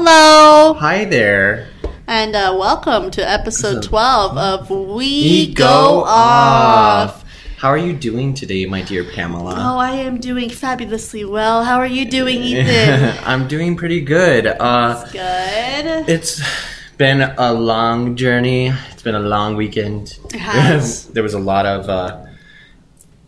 Hello, Hi there. and uh, welcome to episode Episode- 12 of We, We Go, Off. How are you doing today, my dear Pamela? Oh, I am doing fabulously well. How are you doing, Ethan? I'm doing pretty good. Uh, Good. it's been a long journey. It's been a long weekend. It has. there was a lot of uh,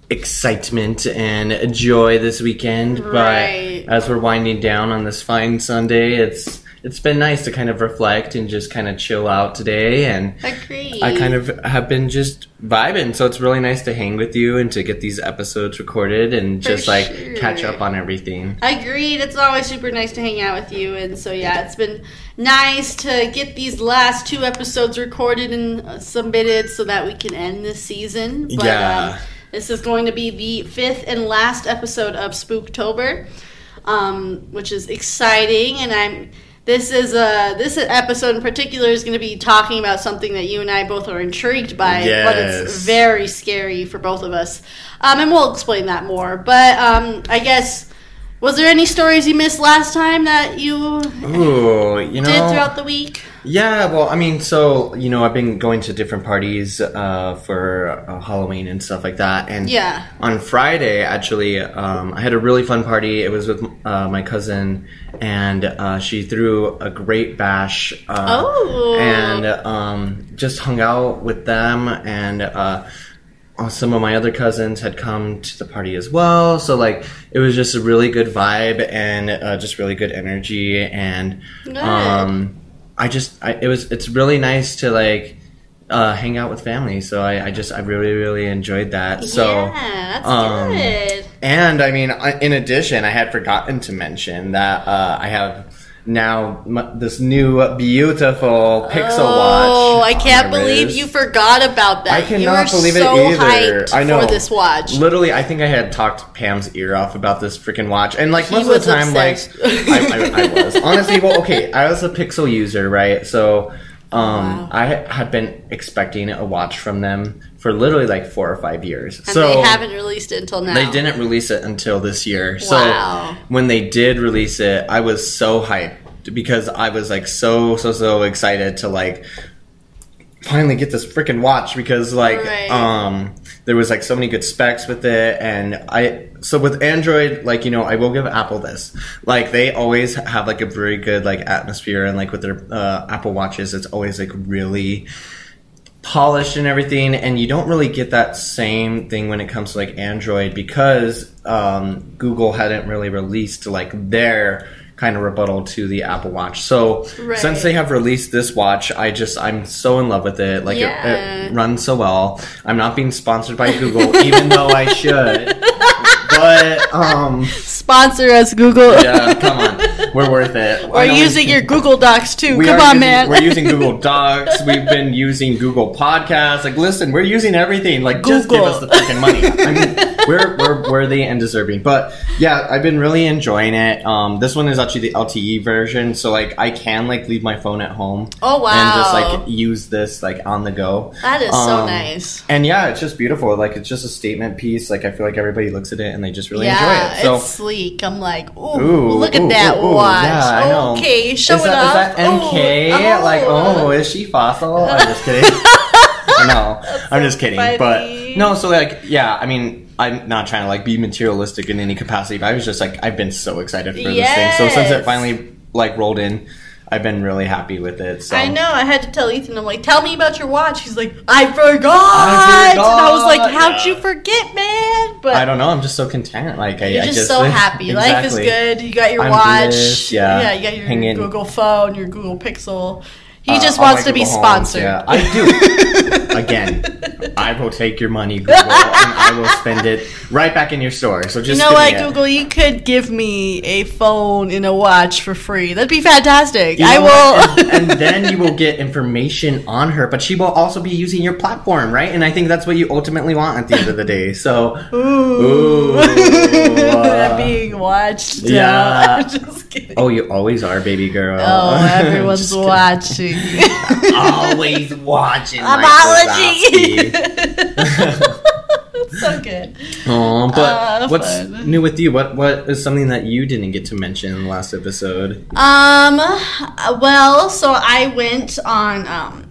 excitement and joy this weekend, Right. but as we're winding down on this fine Sunday, it's it's been nice to kind of reflect and just kind of chill out today and Agreed. I kind of have been just vibing, so it's really nice to hang with you and to get these episodes recorded and For just like sure. catch up on everything. I agreed. It's always super nice to hang out with you, and so yeah, it's been nice to get these last two episodes recorded and submitted so that we can end this season. But, Yeah. Um, this is going to be the fifth and last episode of Spooktober, um, which is exciting, and I'm. This is a this episode in particular is going to be talking about something that you and I both are intrigued by, but it's very scary for both of us. Um, and we'll explain that more. But um, I guess was there any stories you missed last time that you Ooh, you know. did throughout the week? Yeah, well, I mean, so you know, I've been going to different parties uh, for uh, Halloween and stuff like that, and Yeah. on Friday, actually, um, I had a really fun party. It was with uh, my cousin, and uh, she threw a great bash. Uh, Oh. and um, just hung out with them, and uh, some of my other cousins had come to the party as well. So like, it was just a really good vibe and uh, just really good energy, and um, I just, I, it was, it's really nice to like. Uh, hang out with family, so I, I just I really really enjoyed that. So yeah, that's um, good. and I mean, I- in addition, I had forgotten to mention that uh, I have now m- this new beautiful Pixel watch. Oh, watch. I can't believe you forgot about that. I cannot believe so it either. I know for this watch. Literally, I think I had talked Pam's ear off about this freaking watch, and like He most of the time, obsessed. like I, I, I was honestly. Well, okay, I was a Pixel user, right? So. Um, Wow. I had been expecting a watch from them for literally like four or five years. And so they haven't released it until now. they didn't release it until this year. So Wow. when they did release it, I was so hyped because I was like so so so excited to like finally get this freaking watch because like Right. um there was like so many good specs with it. And I so with Android like you know I will give Apple this. Like they always have like a very good like atmosphere. And like with their uh, Apple watches it's always like really polished and everything. And you don't really get that same thing when it comes to like android because um, google hadn't really released like their kind of rebuttal to the apple watch. So Right. since they have released this watch i just i'm so in love with it. Like it- it, runs so well. I'm not being sponsored by google even though i should. But um Sponsor us, Google. yeah come on we're worth it We're know using your Google Docs too. we Come are on, using, man. We're using Google Docs. We've been using Google Podcasts. Like, listen, we're using everything. Like, just give us the freaking money. I mean, we're we're worthy and deserving. But yeah, I've been really enjoying it. Um, this one is actually the LTE version, so like I can like leave my phone at home. Oh, wow! And just like use this like on the go. that is so Um, nice. And yeah, it's just beautiful. Like it's just a statement piece. Like I feel like everybody looks at it and they just really yeah, enjoy it. So it's sleek. I'm like, ooh, Ooh, look at ooh, that ooh, ooh. Watch. Yeah, I know. Okay, show is it that, off. Is that MK? Oh, Like, oh, is she fossil? I'm just kidding. no, I'm just kidding. funny. But no, so like, yeah, I mean, I'm not trying to like be materialistic in any capacity, but I was just like, I've been so excited for this thing. So since it finally like rolled in, I've been really happy with it. So I know. I had to tell Ethan. I'm like, tell me about your watch. He's like, I forgot. And I was like, how'd Yeah. you forget, man? But I don't know. I'm just so content. Like I, You're I just, just so happy. Life is good. You got your I'm watch. blessed, yeah. yeah. You got your Hanging- Google phone, your Google Pixel. He Uh, just on wants to be Google Homes, sponsored. Yeah, I do. Again, I will take your money, Google, and I will spend it right back in your store. So just You know what. Google? You could give me a phone and a watch for free. That'd be fantastic. You I will. and, and then you will get information on her, but she will also be using your platform, right? And I think that's what you ultimately want at the end of the day. So, Ooh. Ooh, uh, being watched. yeah. Yeah. Just kidding. oh, you always are, baby girl. Oh, everyone's watching. Always watching. I'm Mike watching. Wazowski. so good. Oh, but Uh, what's fun. new with you? What what is something that you didn't get to mention in the last episode? Um. Well, so I went on. Um,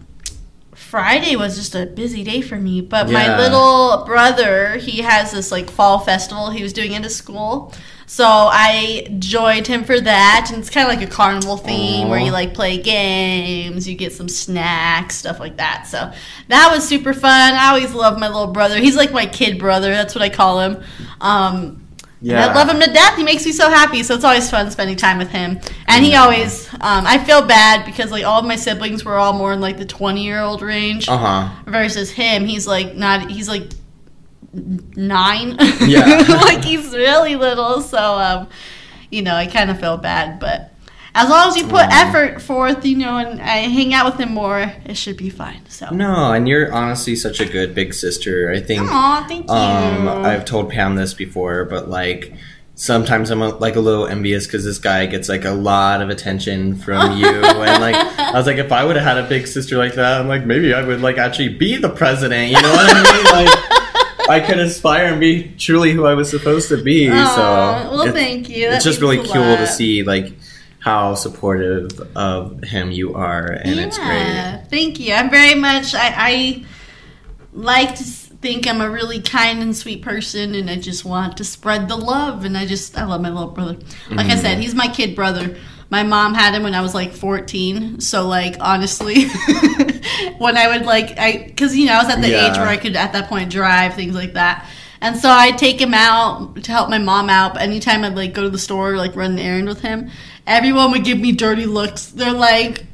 Friday was just a busy day for me, but my little brother, he has this like fall festival he was doing into school. So I joined him for that, and it's kind of like a carnival theme where you like play games, you get some snacks, stuff like that. So that was super fun. I always love my little brother. He's like my kid brother. That's what I call him. Um, and I love him to death. He makes me so happy. So it's always fun spending time with him. And he always, um, I feel bad because like all of my siblings were all more in like the 20 year old range Uh huh. versus him. He's like not, he's like nine. Yeah. like he's really little. So, um, you know, I kind of feel bad. But as long as you put effort forth, you know, and I hang out with him more, it should be fine. So, No, and you're honestly such a good big sister. I think. Aw, thank you. Um, I've told Pam this before, but like sometimes I'm a, like a little envious because this guy gets like a lot of attention from you, and like I was like, if I would have had a big sister like that, I'm like maybe I would like actually be the president. You know what I mean? Like. I could aspire and be truly who I was supposed to be. Aw, so well, thank you. That it's just really cool to see like how supportive of him you are, and it's great. Thank you. I'm very much. I, I like to think I'm a really kind and sweet person, and I just want to spread the love. And I just I love my little brother. Like I Mm-hmm. said, he's my kid brother. My mom had him when I was like 14. So like honestly, when I would like I because you know I was at the Yeah. age where I could at that point drive things like that. And so I'd take him out to help my mom out. But anytime I'd like go to the store, or, like run an errand with him, everyone would give me dirty looks. They're like,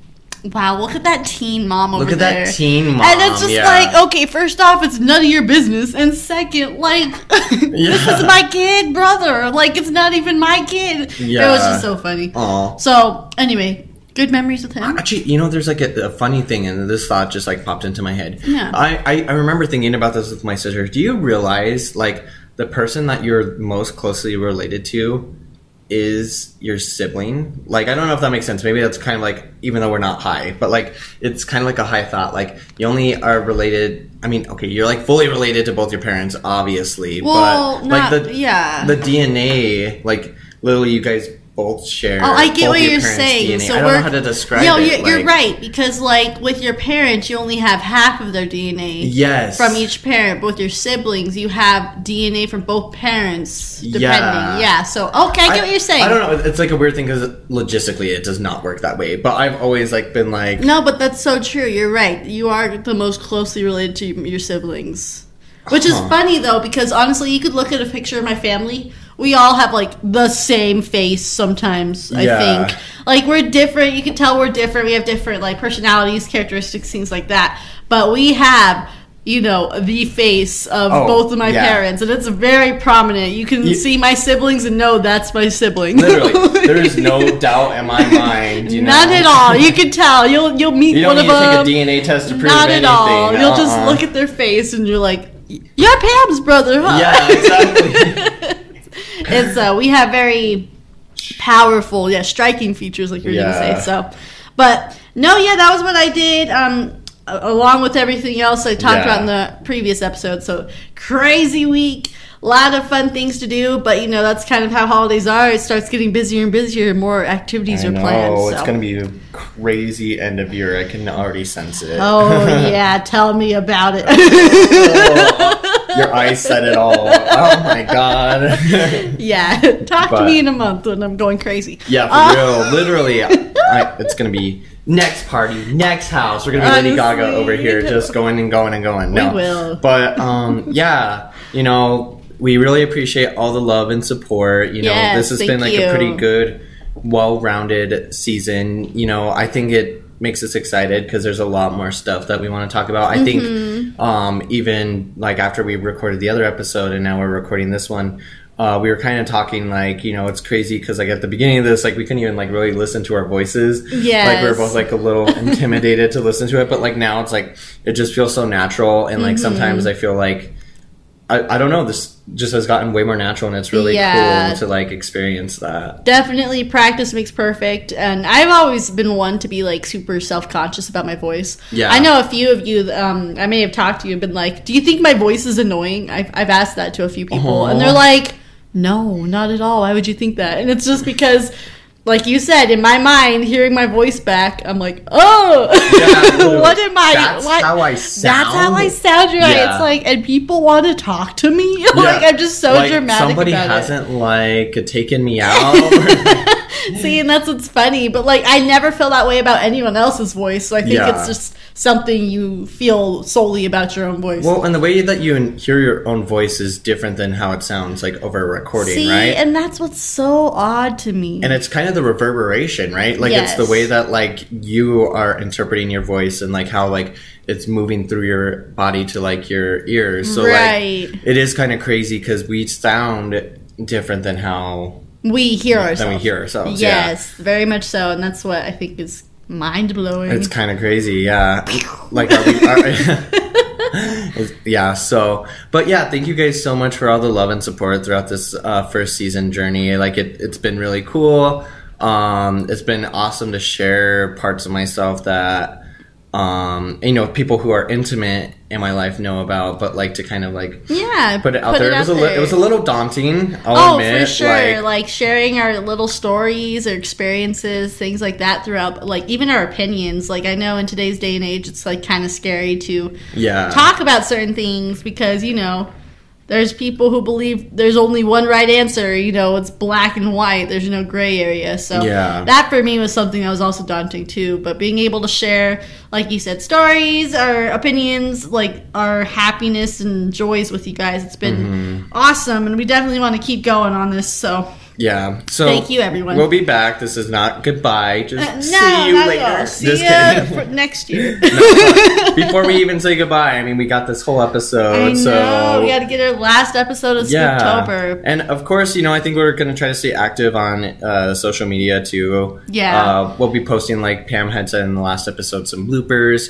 "Wow, look at that teen mom over Look at there." that teen mom. and it's just yeah. like, okay, first off, it's none of your business, and second, like, this is my kid brother. Like, it's not even my kid. It was just so funny. Aw. So anyway, good memories with him. Actually, you know, there's like a, a funny thing, and this thought just like popped into my head. Yeah. I, I, I remember thinking about this with my sister. Do you realize, like, the person that you're most closely related to is your sibling? Like, I don't know if that makes sense. Maybe that's kind of like, even though we're not high, but like, it's kind of like a high thought. Like, you only are related. I mean, okay, you're like fully related to both your parents, obviously, Well, but not- like the yeah. the DNA, like, literally, you guys both share. Oh, I get what your you're saying. DNA. So I don't know how to describe no, it. you're, you're like- right because like with your parents, you only have half of their DNA Yes. from each parent. But with your siblings, you have DNA from both parents, depending. Yeah. Yeah. So okay, I get what you're saying. I don't know. It's like a weird thing because logistically it does not work that way. But I've always like been like, No, but that's so true. You're right. You are the most closely related to your siblings. Which is Huh. funny though, because honestly, you could look at a picture of my family. We all have like the same face sometimes, I Yeah. think. Like we're different. You can tell we're different. We have different like personalities, characteristics, things like that. But we have you know, the face of Oh, both of my yeah. parents, and it's very prominent. You can You- see my siblings and know that's my sibling. literally, there is no doubt in my mind. You know? None at all. You can tell. You'll you'll meet You one of them. take a DNA test to prove Not anything. at all. You'll just Uh-uh. look at their face and you're like, "You're Pam's brother, huh?" Yeah, exactly. it's uh, we have very powerful, yeah, striking features, like you were Yeah. gonna say. So, but no, yeah, that was what I did. Um, along with everything else I talked Yeah. about in the previous episode. So crazy week. A lot of fun things to do, but you know that's kind of how holidays are. It starts getting busier and busier, and more activities I are planned. know, it's gonna be a crazy end of year. I can already sense it. Oh yeah, tell me about it. Your eyes said it all. Oh my god. yeah, talk to me in a month when I'm going crazy. Yeah, for Uh, real. Literally, I, it's gonna be next party, next house. We're gonna be Lady Gaga over here, just going and going and going. No, will. But um, yeah, you know, we really appreciate all the love and support. You know, Yes, this has been like you. a pretty good, well-rounded season. You know, I think it makes us excited because there's a lot more stuff that we want to talk about. I Mm-hmm. think um, even like after we recorded the other episode and now we're recording this one. Uh, we were kind of talking like you know it's crazy because like at the beginning of this like we couldn't even like really listen to our voices yeah like we were both like a little intimidated to listen to it but like now it's like it just feels so natural and like Mm-hmm. sometimes I feel like I, I don't know. This just has gotten way more natural, and it's really Yeah. cool to like experience that. definitely practice makes perfect and i've always been one to be like super self-conscious about my voice Yeah. i know a few of you um, i may have talked to you and been like do you think my voice is annoying i've, I've asked that to a few people and they're like no not at all why would you think that and it's just because like you said in my mind hearing my voice back i'm like oh Yeah, what am i That's what how I sound. that's how I sound. right? Yeah. It's like, and people want to talk to me. like, I'm just so Like, dramatic Somebody about it. hasn't like taken me out. See, and that's what's funny. But like, I never feel that way about anyone else's voice. So I think Yeah. it's just something you feel solely about your own voice. well, and the way that you hear your own voice is different than how it sounds like over a recording, See, right? and that's what's so odd to me. and it's kind of the reverberation, right? Like it's the way that like you are interpreting your voice and like how like it's moving through your body to like your ears. So Right. like it is kind of crazy because we sound different than how we hear ourselves. than we hear ourselves. yeah. Yes, very much so, and that's what I think is mind blowing. It's kind of crazy, yeah. Like, are we, are, yeah. So, but yeah, thank you guys so much for all the love and support throughout this uh, first season journey. Like, it, it's been really cool. Um, it's been awesome to share parts of myself that, um, you know, people who are intimate in my life know about, but like to kind of like yeah, put it out there. It, was a li- it was a little daunting. I'll Oh, admit. for sure. Like, Like, sharing our little stories or experiences, things like that throughout, like even our opinions. Like I know in today's day and age, it's like kind of scary to yeah. talk about certain things because you know there's people who believe there's only one right answer you know it's black and white there's no gray area so Yeah. that for me was something that was also daunting too but being able to share like you said stories our opinions like our happiness and joys with you guys it's been Mm-hmm. awesome and we definitely want to keep going on this so Yeah. So Thank you, everyone. We'll be back. This is not goodbye. Just Uh, no see you later. see Just ya kidding. next year Before we even say goodbye, I mean, we got this whole episode. I know so we got to get our last episode of yeah. Spooktober And of course, you know, I think we're going to try to stay active on uh, social media too. Yeah. Uh, we'll be posting, like Pam had said in the last episode, some bloopers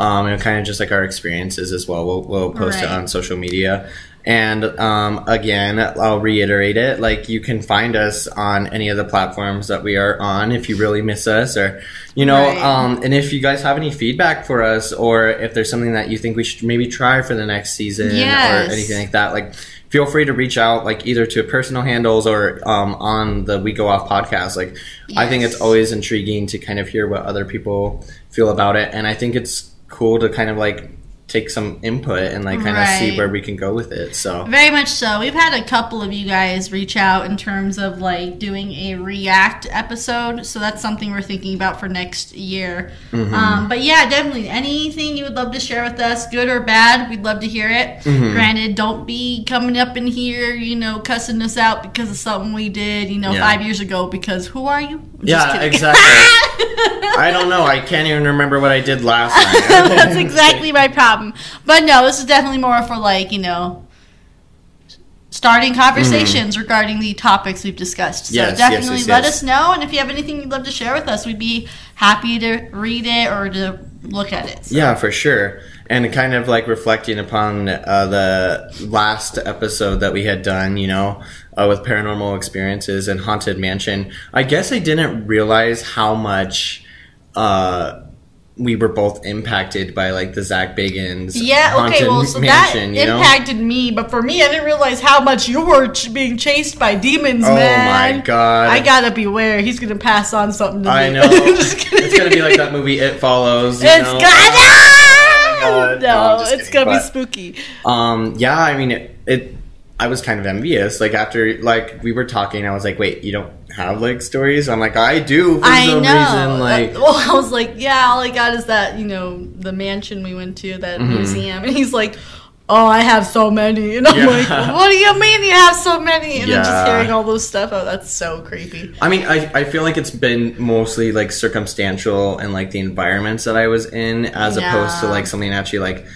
um, and kind of just like our experiences as well. We'll, we'll post it on social media. And um, again, I'll reiterate it. Like you can find us on any of the platforms that we are on if you really miss us, or you know, Right. um, and if you guys have any feedback for us, or if there's something that you think we should maybe try for the next season, Yes. or anything like that, like feel free to reach out, like either to personal handles or um, on the We Go Off podcast. Like I think it's always intriguing to kind of hear what other people feel about it, and I think it's cool to kind of like take some input and like kind of see where we can go with it. So Very much so. We've had a couple of you guys reach out in terms of like doing a react episode, so that's something we're thinking about for next year. Mm-hmm. Um, but yeah, definitely anything you would love to share with us, good or bad, we'd love to hear it. Mm-hmm. Granted, don't be coming up in here, you know, cussing us out because of something we did, you know, Yeah. five years ago. Because who are you? I'm just yeah, kidding. exactly. I don't know. I can't even remember what I did last time. That's exactly my problem. But no, this is definitely more for like, you know, starting conversations regarding the topics we've discussed. So. Yes, yes, definitely yes, let yes. us know. And if you have anything you'd love to share with us, we'd be happy to read it or to look at it. So- Yeah, for sure. And kind of like reflecting upon uh, the last episode that we had done, you know, uh, with paranormal experiences and haunted mansion. I guess I didn't realize how much uh, we were both impacted by like the Zak Bagans Yeah, okay, well, so mansion. that you know? impacted me, but for me, I didn't realize how much you were ch- being chased by demons, Oh man. my God. I gotta beware. He's gonna pass on something to I me. know. It's gonna be like that movie It Follows. You It's know? gonna. God. No, No, it's kidding, gonna be spooky. Um, yeah, I mean, it, it. I was kind of envious. Like after, like we were talking, I was like, "Wait, you don't have like stories?" I'm like, "I do for I some know. reason." Like, Uh, well, I was like, yeah, all I got is that you know the mansion we went to, that Mm-hmm. museum, and he's like, oh, I have so many, and I'm Yeah. like, what do you mean you have so many? And then just hearing all those stuff, oh, that's so creepy. I mean, I, I feel like it's been mostly like circumstantial and like the environments that I was in, as opposed to like something actually like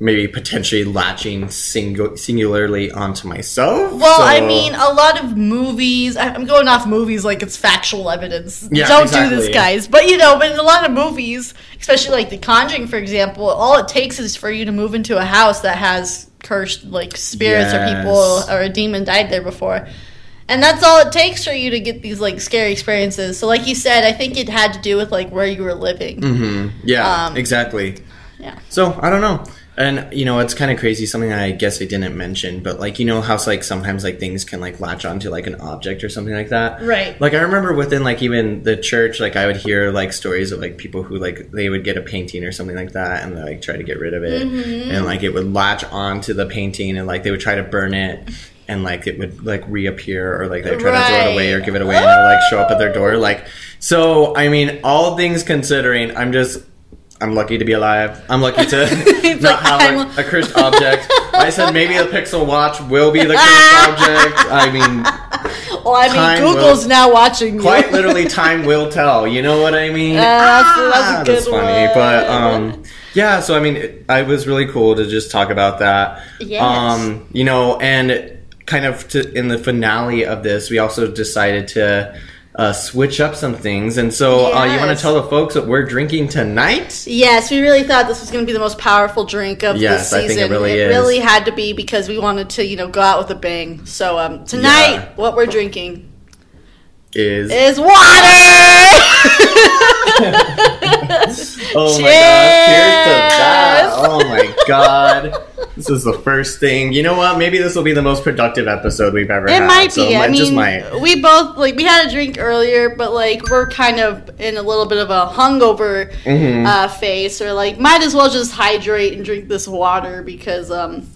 maybe potentially latching singularly onto myself. Well, I mean, a lot of movies. I'm going off movies like it's factual evidence. Yeah, Don't do this, guys. But you know, but in a lot of movies, especially like The Conjuring, for example, all it takes is for you to move into a house that has cursed like spirits or people or a demon died there before. And that's all it takes for you to get these like scary experiences. So like you said, I think it had to do with like where you were living. hmm Yeah, Um, exactly. Yeah. So I don't know. And you know, it's kind of crazy. Something I guess I didn't mention, but like you know how like sometimes like things can like latch onto like an object or something like that. Right. Like I remember within like even the church, like I would hear like stories of like people who like they would get a painting or something like that and like try to get rid of it, Mm-hmm. and like it would latch onto the painting and like they would try to burn it. And like it would like reappear, or like they would try to throw it away or give it away, and it would like show up at their door. Like, so I mean, all things considering, I'm just I'm lucky to be alive. I'm lucky to not like, have a, cursed object. I said maybe the Pixel Watch will be the cursed object. I mean, Well, I mean, Google's will- now watching you. quite literally, time will tell. You know what I mean? Uh, that's- that's a good funny. one. But um, yeah. So I mean, it, I was really cool to just talk about that. Yes. Um, you know, and kind of to, in the finale of this, we also decided to. Uh, switch up some things, and so uh, you want to tell the folks what we're drinking tonight? Yes, we really thought this was going to be the most powerful drink of Yes, this I season. think it really is. really had to be because we wanted to, you know, go out with a bang. So um, tonight, Yeah. what we're drinking Is is water. Oh my god! here's to that. Oh my god. This is the first thing. You know what? Maybe this will be the most productive episode we've ever It had. might be. it I might- mean, might. we both like we had a drink earlier, but like we're kind of in a little bit of a hungover Mm-hmm. uh, phase, or like might as well just hydrate and drink this water because um.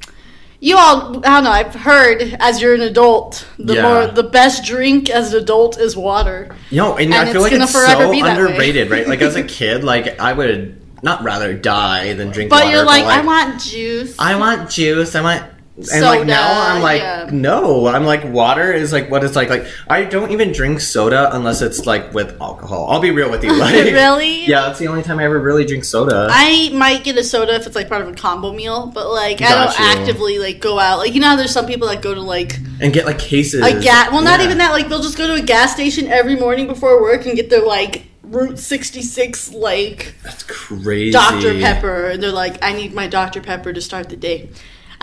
You all, I don't know. I've heard as you're an adult, the Yeah. more the best drink as an adult is water. No, and, and I feel like it's so underrated, right? Like as a kid, like I would not rather die than drink But water. you're like, I want juice. I want juice. I want. And like now, I'm like, yeah. no. I'm like, water is like what it's like. Like I don't even drink soda unless it's like with alcohol. I'll be real with you. Like, Really? Yeah, that's the only time I ever really drink soda. I might get a soda if it's like part of a combo meal, but like I don't you. actively like go out. Like you know, how there's some people that go to like and get like cases. a gas. Well, not Yeah. even that. Like they'll just go to a gas station every morning before work and get their like Route 66 like That's crazy. Dr Pepper, and they're like, I need my Dr Pepper to start the day.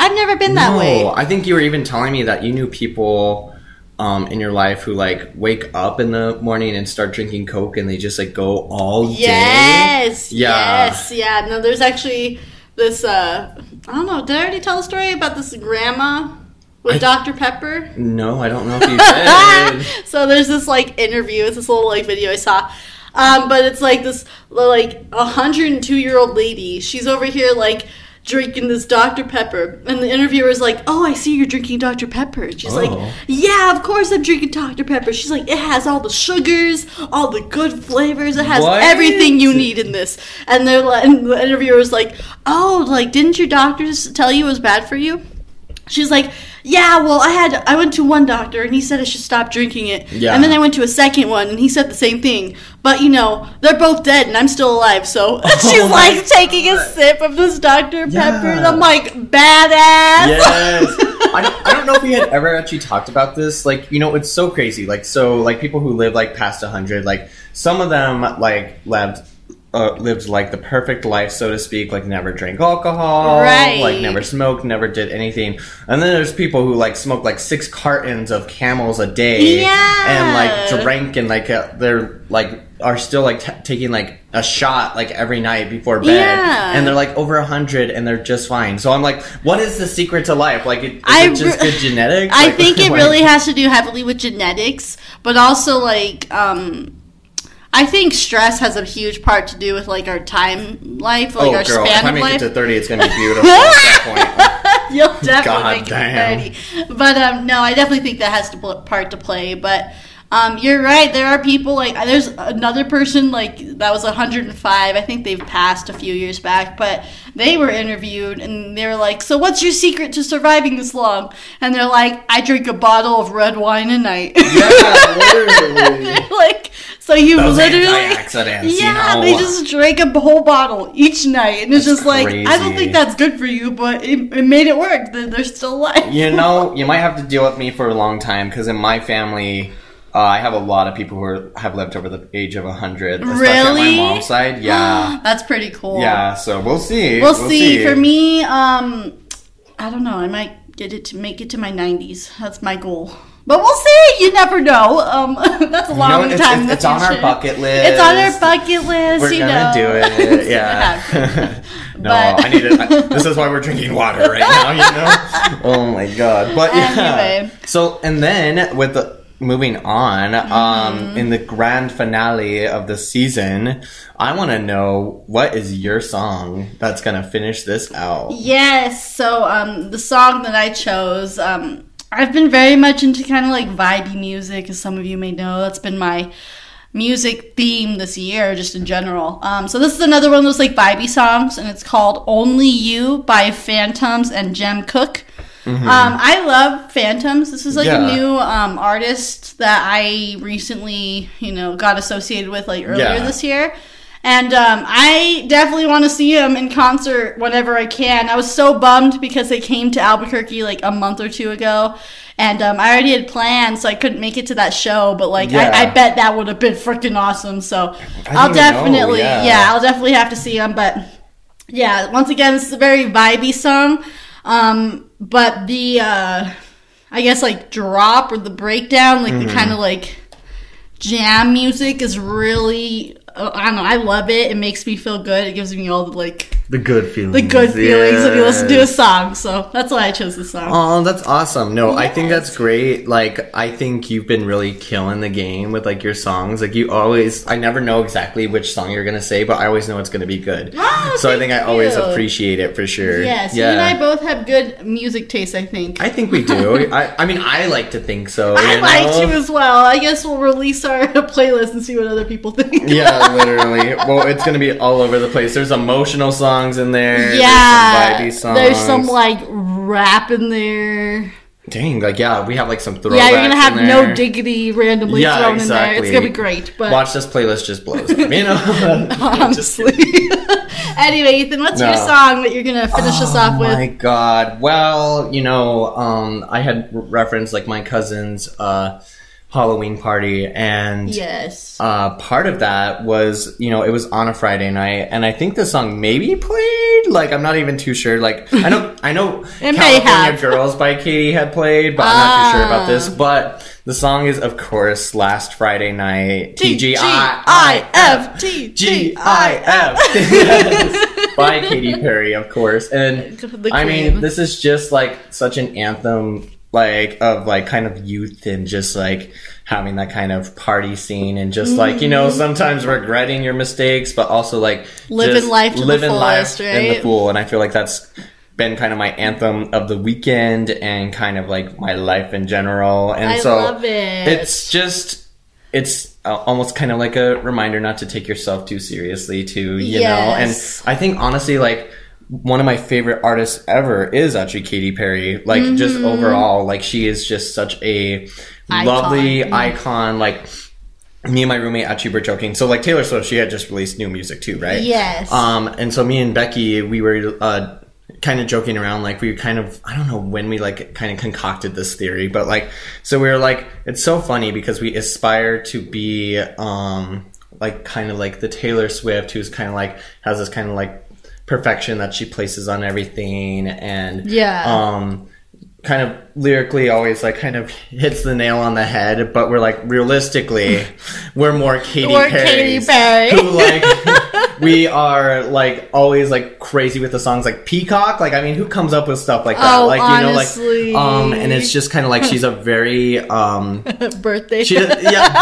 I've never been that no, way. I think you were even telling me that you knew people um, in your life who like wake up in the morning and start drinking Coke and they just like go all day. Yes, Yeah. yes, yeah. No, there's actually this. uh I don't know. Did I already tell a story about this grandma with I- Dr Pepper? No, I don't know if you did. so there's this like interview. It's this little like video I saw. Um, but it's like this like 102 year old lady. She's over here like drinking this Dr. Pepper. And the interviewer is like, Oh, I see you're drinking Dr. Pepper. And she's Oh. like, Yeah, of course I'm drinking Dr. Pepper. She's like, It has all the sugars, all the good flavors, it has What? everything you need in this. And they're like, and the interviewer is like, Oh, like didn't your doctors tell you it was bad for you? She's like, yeah, well, I had I went to one doctor and he said I should stop drinking it. Yeah. And then I went to a second one and he said the same thing. But you know, they're both dead and I'm still alive. So she's Oh my like taking a sip of this Dr. Pepper and I'm like, badass. yes. I don't, I don't know if we had ever actually talked about this. Like, you know, it's so crazy. Like, so, like, people who live, like, past 100, like, some of them, like, lived, uh, lived, like, the perfect life, so to speak. Like, never drank alcohol. Right. Like, never smoked, never did anything. And then there's people who, like, smoke, like, six cartons of camels a day. Yeah. And, like, drank and, like, uh, they're, like, are still, like, t- taking, like, a shot, like, every night before bed. Yeah. And they're, like, over a hundred and they're just fine. So I'm like, what is the secret to life? Like, it, is I it just re- good genetics? I Like, think it like- really has to do heavily with genetics, but also like um I think stress has a huge part to do with like our time life, like oh, our girl, if span I of make life. it to 30, it's going to be beautiful at that point. You'll definitely God make damn. it 30. But um, no, I definitely think that has to part to play. But um, you're right. There are people like there's another person like that was 105. I think they've passed a few years back, but they were interviewed and they were like, "So what's your secret to surviving this long?" And they're like, "I drink a bottle of red wine a night." Yeah, literally. Like, so you Those literally. you Yeah, know. they just drank a whole bottle each night, and it's just like I don't think that's good for you, but it, it made it work. They're, they're still alive. You know, you might have to deal with me for a long time because in my family, uh, I have a lot of people who are, have lived over the age of 100. Especially Really? on my mom's side. Yeah. that's pretty cool. yeah, so we'll see. we'll, see. For me, um, I don't know. I might get it to make it to my 90s. That's my goal. But we'll see. You never know. Um, that's a long You know, it's, time. it's, it's on our bucket list. It's on our bucket list. We're you gonna know. do it. Yeah. no, I need it. I- This is why we're drinking water right now. You know. Oh my god. But yeah. Anyway. So and then with the moving on, Mm-hmm. um, in the grand finale of the season, I want to know what is your song that's gonna finish this out. Yes. So um, the song that I chose, um, I've been very much into kind of like vibey music, as some of you may know. That's been my music theme this year, just in general. Um, so this is another one of those like vibey songs, and it's called "Only You" by Phantoms and Jem Cooke. Um, I love Phantoms. This is like Mm-hmm. Yeah. a new um, artist that I recently, you know, got associated with like earlier Yeah. this year. And um, I definitely want to see him in concert whenever I can. I was so bummed because they came to Albuquerque like a month or two ago, and um, I already had plans, so I couldn't make it to that show. But like, Yeah. I, I bet that would have been freaking awesome. So I'll didn't even know, definitely, yeah. yeah, I'll definitely have to see him. But yeah, once again, this is a very vibey song. Um, but the, uh, I guess like drop or the breakdown, like Mm-hmm. the kind of like jam music is really, I don't know, I love it. It makes me feel good. It gives me all the like The good feelings. the good feelings when you listen to a song. So that's why I chose this song. Oh, that's awesome. No, I think that's great. Like, I think you've been really killing the game with like your songs. Like, you always, I never know exactly which song you're gonna say, but I always know it's gonna be good. Oh, so I think I always you. appreciate it for sure. Yes, you and I both have good music taste. I think. I think we do. I, I mean, I like to think so. I you like to as well. I guess we'll release our playlist and see what other people think. Yeah, literally. Well, it's gonna be all over the place. There's emotional songs in there. yeah. There's some vibey songs. There's some like rap in there. Dang, like yeah, we have like some throwbacks. Yeah, you're gonna have no diggity randomly Yeah, thrown in there. It's gonna be great. But Watch this playlist just blows. up, You know. Just honestly, anyway, Ethan, what's your song that you're gonna finish us off Oh with? my god. Well, you know, um, I had re- referenced like my cousin's uh, Halloween party, and Yes. uh, part of that was, you know, it was on a Friday night, and I think the song maybe played. Like, I'm not even too sure. Like, I know, I know, California. Girls by Katy had played, but I'm not too sure about this. Ah. But the song is, of course, Last Friday Night. T G TGI. I F T G I G-I-F. by Katy Perry, of course. And I mean, this is just like such an anthem like of like kind of youth and just like having that kind of party scene and just like you know sometimes regretting your mistakes but also like Mm-hmm. Living life living fullest, life in the right? full and I feel like that's been kind of my anthem of the weekend and kind of like my life in general and I so love it. it's just it's almost kind of like a reminder not to take yourself too seriously too you know and i think honestly like one of my favorite artists ever is actually Katy Perry. Like just overall, like she is just such a Mm-hmm. Icon. lovely icon. Like me and my roommate actually were joking. So like Taylor Swift, she had just released new music too, right? Yes. Um, and so me and Becky, we were uh, kind of joking around, like we kind of I don't know when we like kind of concocted this theory, but like so we were like it's so funny because we aspire to be um like kind of like the Taylor Swift who's kind of like has this kind of like perfection that she places on everything and Yeah. um kind of lyrically always like kind of hits the nail on the head but we're like realistically we're more Katy Perry Katy Perry. who like we are like always like crazy with the songs like Peacock like I mean who comes up with stuff like that Oh, like you know like um and it's just kind of like she's a very um birthday. she yeah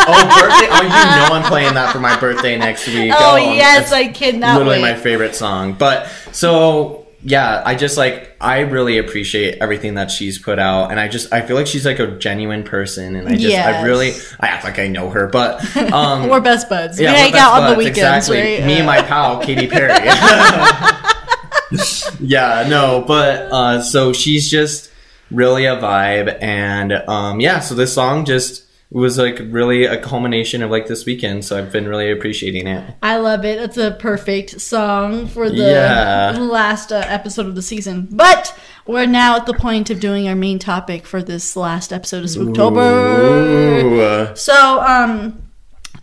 oh birthday oh you know I'm playing that for my birthday next week oh yes, it's I cannot literally wait. my favorite song. But so yeah, I just like I really appreciate everything that she's put out, and I just I feel like she's like a genuine person, and I just I really I act like I know her, but um. We're best buds. yeah, we hang out on the weekends, exactly. right? Me and my pal Katy Perry. yeah, no, but uh, so she's just really a vibe, and um, yeah, so this song just was like really a culmination of like this weekend. So I've been really appreciating it. I love it. It's a perfect song for the Yeah. last uh, episode of the season. But we're now at the point of doing our main topic for this last episode of Spooktober. Ooh, So, um,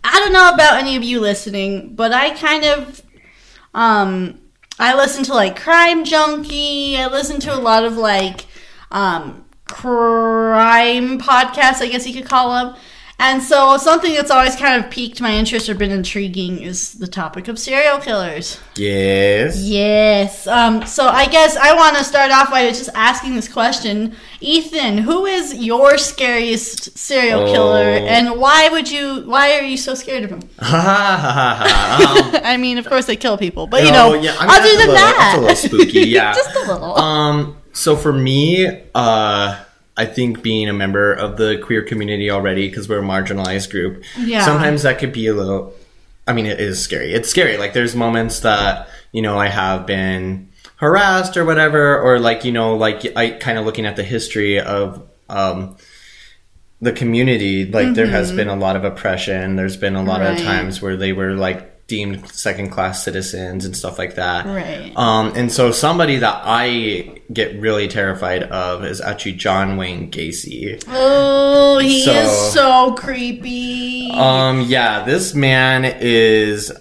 I don't know about any of you listening, but I kind of, um, I listen to like Crime Junkie. I listen to a lot of like um, crime podcasts, I guess you could call them. And so something that's always kind of piqued my interest or been intriguing is the topic of serial killers. Yes. Yes. Um, so I guess I want to start off by just asking this question. Ethan, who is your scariest serial Oh. killer and why would you why are you so scared of him? Um, I mean, of course they kill people, but you Oh, know, yeah, I mean, other that's a than little- that, that's a little spooky, yeah. just a little. Um, so for me, uh, I think being a member of the queer community already, because we're a marginalized group, Yeah. sometimes that could be a little. I mean, it is scary. It's scary. Like, there's moments that you know I have been harassed or whatever, or like you know, like I kind of looking at the history of um, the community. Like, there has been a lot of oppression. There's been a lot Mm-hmm. Right. of times where they were like deemed second class citizens and stuff like that. Right. Um, and so somebody that I get really terrified of is actually John Wayne Gacy. oh, he So- is so creepy. Um, yeah, this man is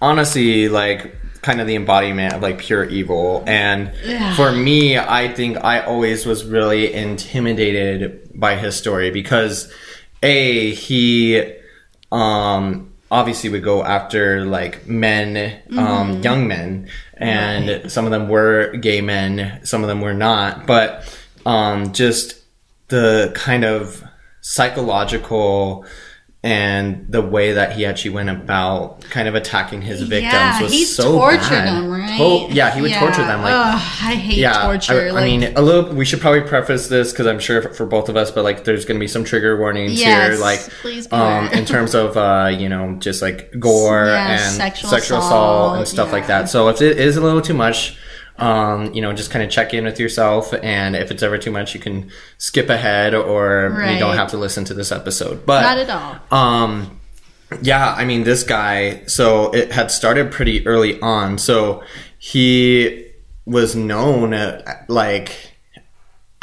honestly like kind of the embodiment of like pure evil. And Yeah. for me, I think I always was really intimidated by his story because a he um obviously would go after like men um young men and some of them were gay men some of them were not but um just the kind of psychological and the way that he actually went about kind of attacking his victims yeah, was he so tortured bad. them, right? To- yeah, he would torture them like Ugh, I hate yeah, torture. I, like, I mean, a little. We should probably preface this because I'm sure for, both of us, but like, there's going to be some trigger warnings Yes, here, like, please um, in terms of, uh, you know, just like gore Yeah, and sexual sexual, assault, assault, and stuff like that. So if it is a little too much, um, you know, just kind of check in with yourself, and if it's ever too much, you can skip ahead, or you don't have to listen to this episode. But not at all. um, yeah, I mean, this guy, so it had started pretty early on. So he was known uh, like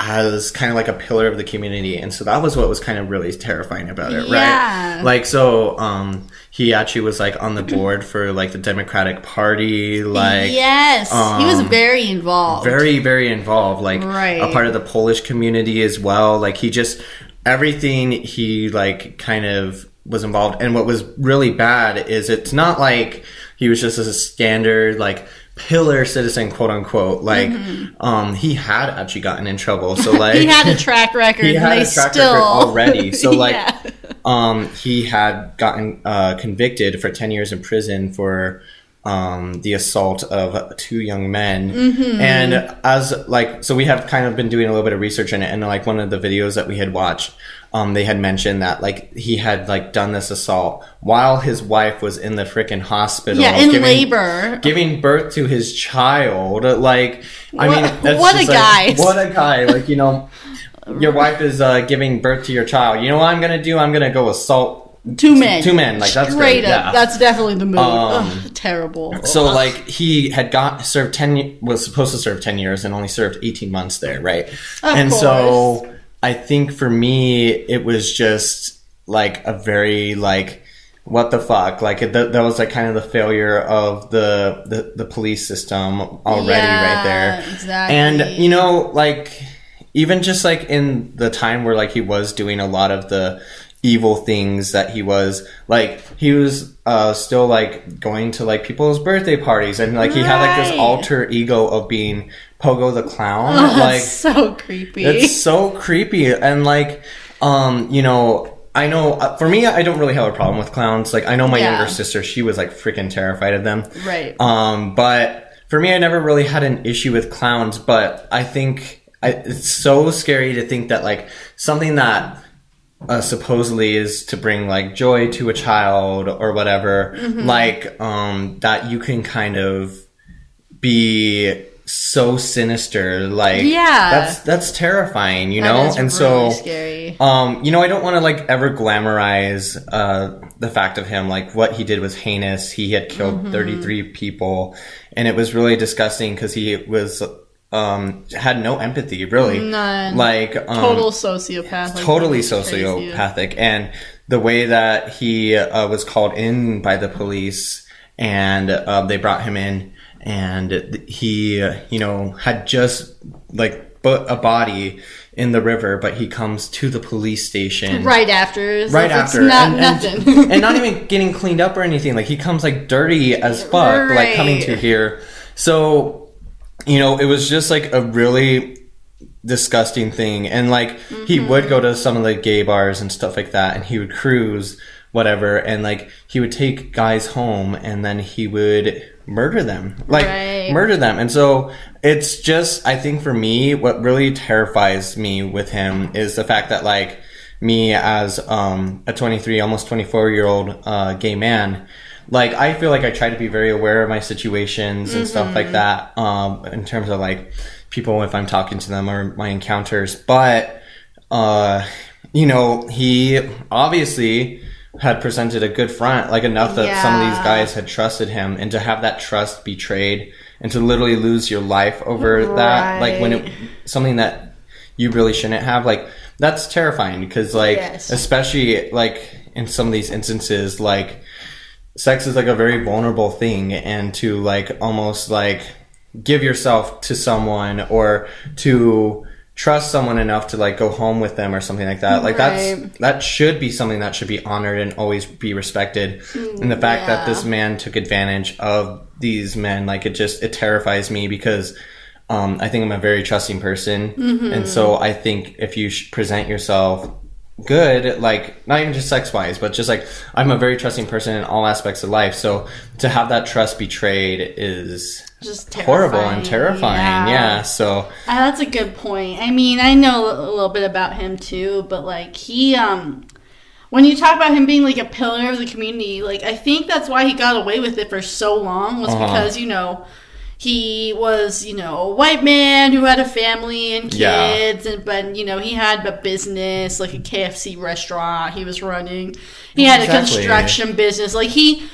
as kind of like a pillar of the community. And so that was what was kind of really terrifying about it, Yeah. right? Like, so, um, he actually was like on the board for like the Democratic Party, like, yes, he was um, very involved. very very involved like Right. a part of the polish community as well like he just everything he like kind of was involved and what was really bad is it's not like he was just a standard like pillar citizen quote unquote like um he had actually gotten in trouble so like Mm-hmm. he had a track record. he and had a track still record already. So like, Yeah. um, he had gotten uh, convicted for ten years in prison for um, the assault of two young men. Mm-hmm. And as like, so we have kind of been doing a little bit of research in it, and like one of the videos that we had watched. Um, they had mentioned that like he had like done this assault while his wife was in the freaking hospital. yeah, in giving- labor. giving birth to his child. Like, I What- mean, what a like, guy. what a guy! Like, you know, your wife is uh, giving birth to your child. You know what I'm gonna do? I'm gonna go assault Two men. Two men. Like that's great. Yeah. That's definitely the move. Um, Ugh, terrible. so like he had got served ten was supposed to serve ten years and only served eighteen months there, right? and so I think for me it was just like a very like what the fuck? Like it, that, that was like kind of the failure of the the, the police system already Yeah, right there exactly. and you know like even just like in the time where like he was doing a lot of the evil things that he was like he was uh still like going to like people's birthday parties. And like he had like this alter ego of being pogo the clown Oh, like so creepy. it's so creepy and like um you know i know uh, for me i don't really have a problem with clowns like i know my Yeah. younger sister she was like freaking terrified of them Right. um but for me i never really had an issue with clowns but i think I, it's so scary to think that like something that uh, supposedly is to bring like joy to a child or whatever Mm-hmm. like um that you can kind of be so sinister like Yeah. that's that's terrifying you That know and really so scary. um you know i don't want to like ever glamorize uh the fact of him like what he did was heinous he had killed Mm-hmm. 33 people and it was really disgusting because he was um had no empathy really None. like um, Total sociopath. like, totally sociopathic and the way that he uh, was called in by the police and uh, they brought him in, and he, uh, you know, had just like put a body in the river, but he comes to the police station Right after. as right after, Not and, nothing. and, and not even getting cleaned up or anything. Like he comes like dirty as fuck, like coming to here. So, you know, it was just like a really disgusting thing. And like he Mm-hmm. would go to some of the gay bars and stuff like that, and he would cruise whatever, and like he would take guys home, and then he would murder them, like Right. murder them. And so it's just, I think for me, what really terrifies me with him is the fact that like me as um, a 23, almost 24 year old uh, gay man, like I feel like I try to be very aware of my situations and stuff like that um, in terms of like people if I'm talking to them or my encounters. But uh, you know, he obviously had presented a good front, like enough that some of these guys had trusted him, and to have that trust betrayed and to literally lose your life over that, like when it something that you really shouldn't have, like that's terrifying because like Yes. especially like in some of these instances, like sex is like a very vulnerable thing and to like almost like give yourself to someone or to trust someone enough to like go home with them or something like that. Like Right. that's that should be something that should be honored and always be respected. And the fact that this man took advantage of these men like it just it terrifies me because um, I think I'm a very trusting person, and so I think if you present yourself good, like not even just sex wise, but just like I'm a very trusting person in all aspects of life. So to have that trust betrayed is Just horrible and terrifying. Yeah. Yeah. So Uh, that's a good point. I mean, I know a little bit about him too, but like he, um, when you talk about him being like a pillar of the community, like I think that's why he got away with it for so long was Uh-huh. because you know he was you know a white man who had a family and Yeah. kids, and but you know he had a business like a KFC restaurant he was running. He had a construction business. Like he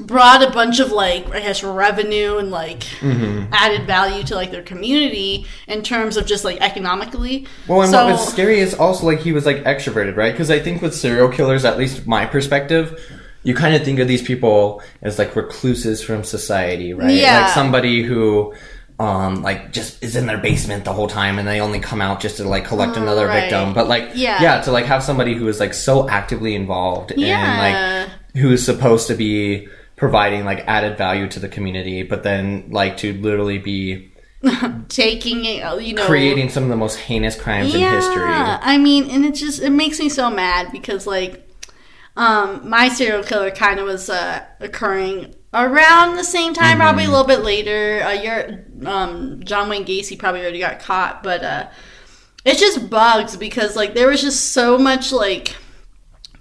brought a bunch of like I guess revenue and like Mm-hmm. added value to like their community in terms of just like economically. Well, and so, what was scary is also like he was like extroverted, right? Because I think with serial killers, at least my perspective, you kind of think of these people as like recluses from society, right? Yeah. Like somebody who, um, like just is in their basement the whole time, and they only come out just to like collect another right. victim. But like, Yeah. yeah, to like have somebody who is like so actively involved Yeah. and like who is supposed to be providing like added value to the community, but then like to literally be taking it, uh, you know, creating some of the most heinous crimes in history. I mean, and it just it makes me so mad because like um my serial killer kind of was uh occurring around the same time, Mm-hmm. probably a little bit later. Uh, your um John Wayne Gacy probably already got caught, but uh it just bugs because like there was just so much like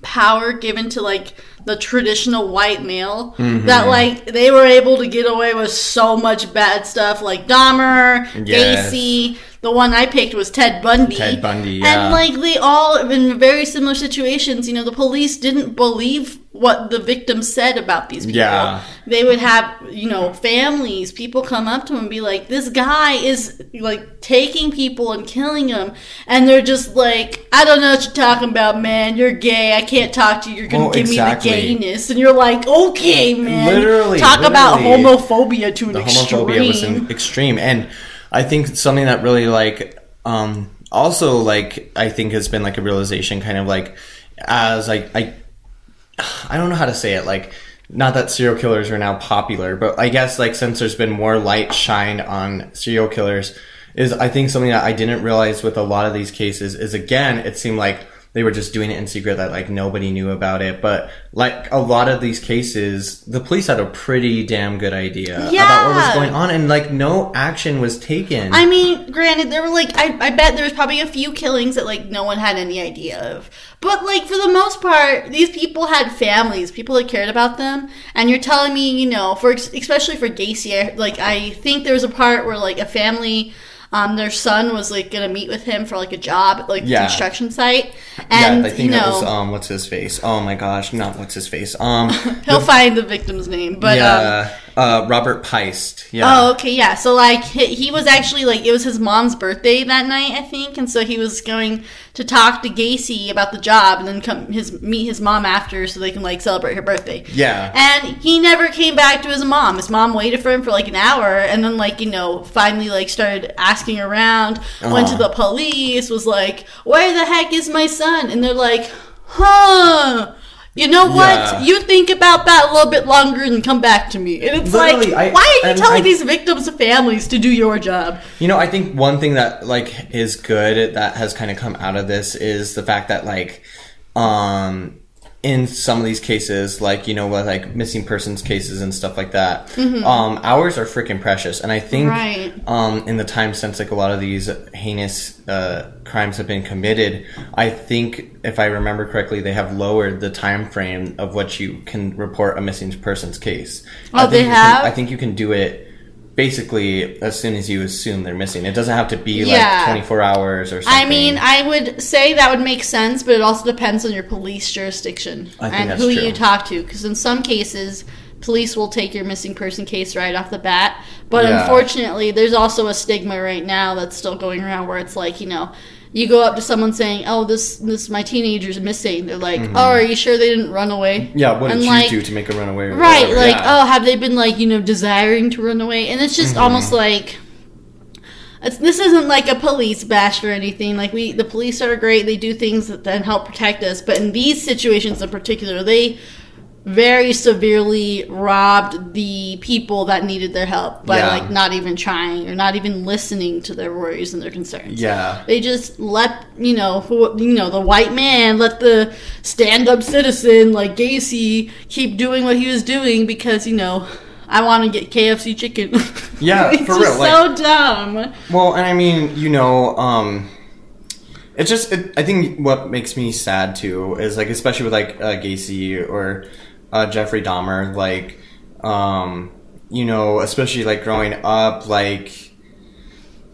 power given to like the traditional white male Mm-hmm. that like they were able to get away with so much bad stuff like Dahmer, Yes. Gacy. The one I picked was Ted Bundy. Ted Bundy, yeah. And like they all in very similar situations, you know, the police didn't believe what the victims said about these people. Yeah. They would have, you know, families, people come up to them and be like, This guy is like taking people and killing them and they're just like, I don't know what you're talking about, man. You're gay. I can't talk to you. You're gonna Well, give exactly. me the gayness. And you're like, Okay, man. Literally, Talk about homophobia to an the extreme. homophobia was in extreme and i think something that really like um also like i think has been like a realization kind of like as like i i don't know how to say it like not that serial killers are now popular but i guess like since there's been more light shined on serial killers is i think something that i didn't realize with a lot of these cases is again it seemed like they were just doing it in secret that like nobody knew about it but like a lot of these cases the police had a pretty damn good idea about what was going on and like no action was taken I mean, granted, there were like I, I bet there was probably a few killings that like no one had any idea of. But like for the most part, these people had families, people that cared about them. And you're telling me, you know, for especially for Gacy, I, like I think there was a part where like a family. Um, their son was like gonna meet with him for like a job at like the Yeah. construction site, and yeah, I think you know that was um what's his face? Oh my gosh, not what's his face. Um he'll find the victim's name. But um, yeah. Uh, Robert Piest. Yeah. Oh, okay, yeah. So like he, he was actually like it was his mom's birthday that night, I think, and so he was going to talk to Gacy about the job, and then come his meet his mom after so they can like celebrate her birthday. Yeah. And he never came back to his mom. His mom waited for him for like an hour, and then like you know finally like started asking around. Went to Uh-huh. the police. Was like, where the heck is my son? And they're like, huh. You know what? Yeah. You think about that a little bit longer and come back to me. And it's Literally, like, I- why are you telling I- these victims' of families to do your job? You know, I think one thing that like is good that has kind of come out of this is the fact that like um in some of these cases, like you know, like missing persons cases and stuff like that, um, hours are freaking precious. And I think, Right. um, in the time since like a lot of these heinous uh, crimes have been committed, I think if I remember correctly, they have lowered the time frame of what you can report a missing persons case. Oh, I think they you can- have? I think you can do it basically as soon as you assume they're missing. It doesn't have to be Yeah. like 24 hours or something. I mean, I would say that would make sense, but it also depends on your police jurisdiction and who true. you talk to. Because in some cases, police will take your missing person case right off the bat. But Yeah. unfortunately, there's also a stigma right now that's still going around where it's like, you know, you go up to someone saying, "Oh, this this my teenager's missing." They're like, "Oh, are you sure they didn't run away?" Mm-hmm. yeah, what did and, you like, do to make a runaway? Right, whatever? like, Yeah. oh, have they been like, you know, desiring to run away? And it's just Mm-hmm. almost like it's, this isn't like a police bash or anything. Like we the police are great. They do things that then help protect us, but in these situations in particular, they very severely robbed the people that needed their help by Yeah. like not even trying or not even listening to their worries and their concerns. Yeah. They just let you know who you know the white man let the stand up citizen like Gacy keep doing what he was doing because you know I want to get KFC chicken. Yeah, it's for just real, like- so dumb. Well, and I mean, you know, um, it's just it, I think what makes me sad too is like especially with like uh, Gacy or uh, Jeffrey Dahmer, like um, you know, especially like growing up, like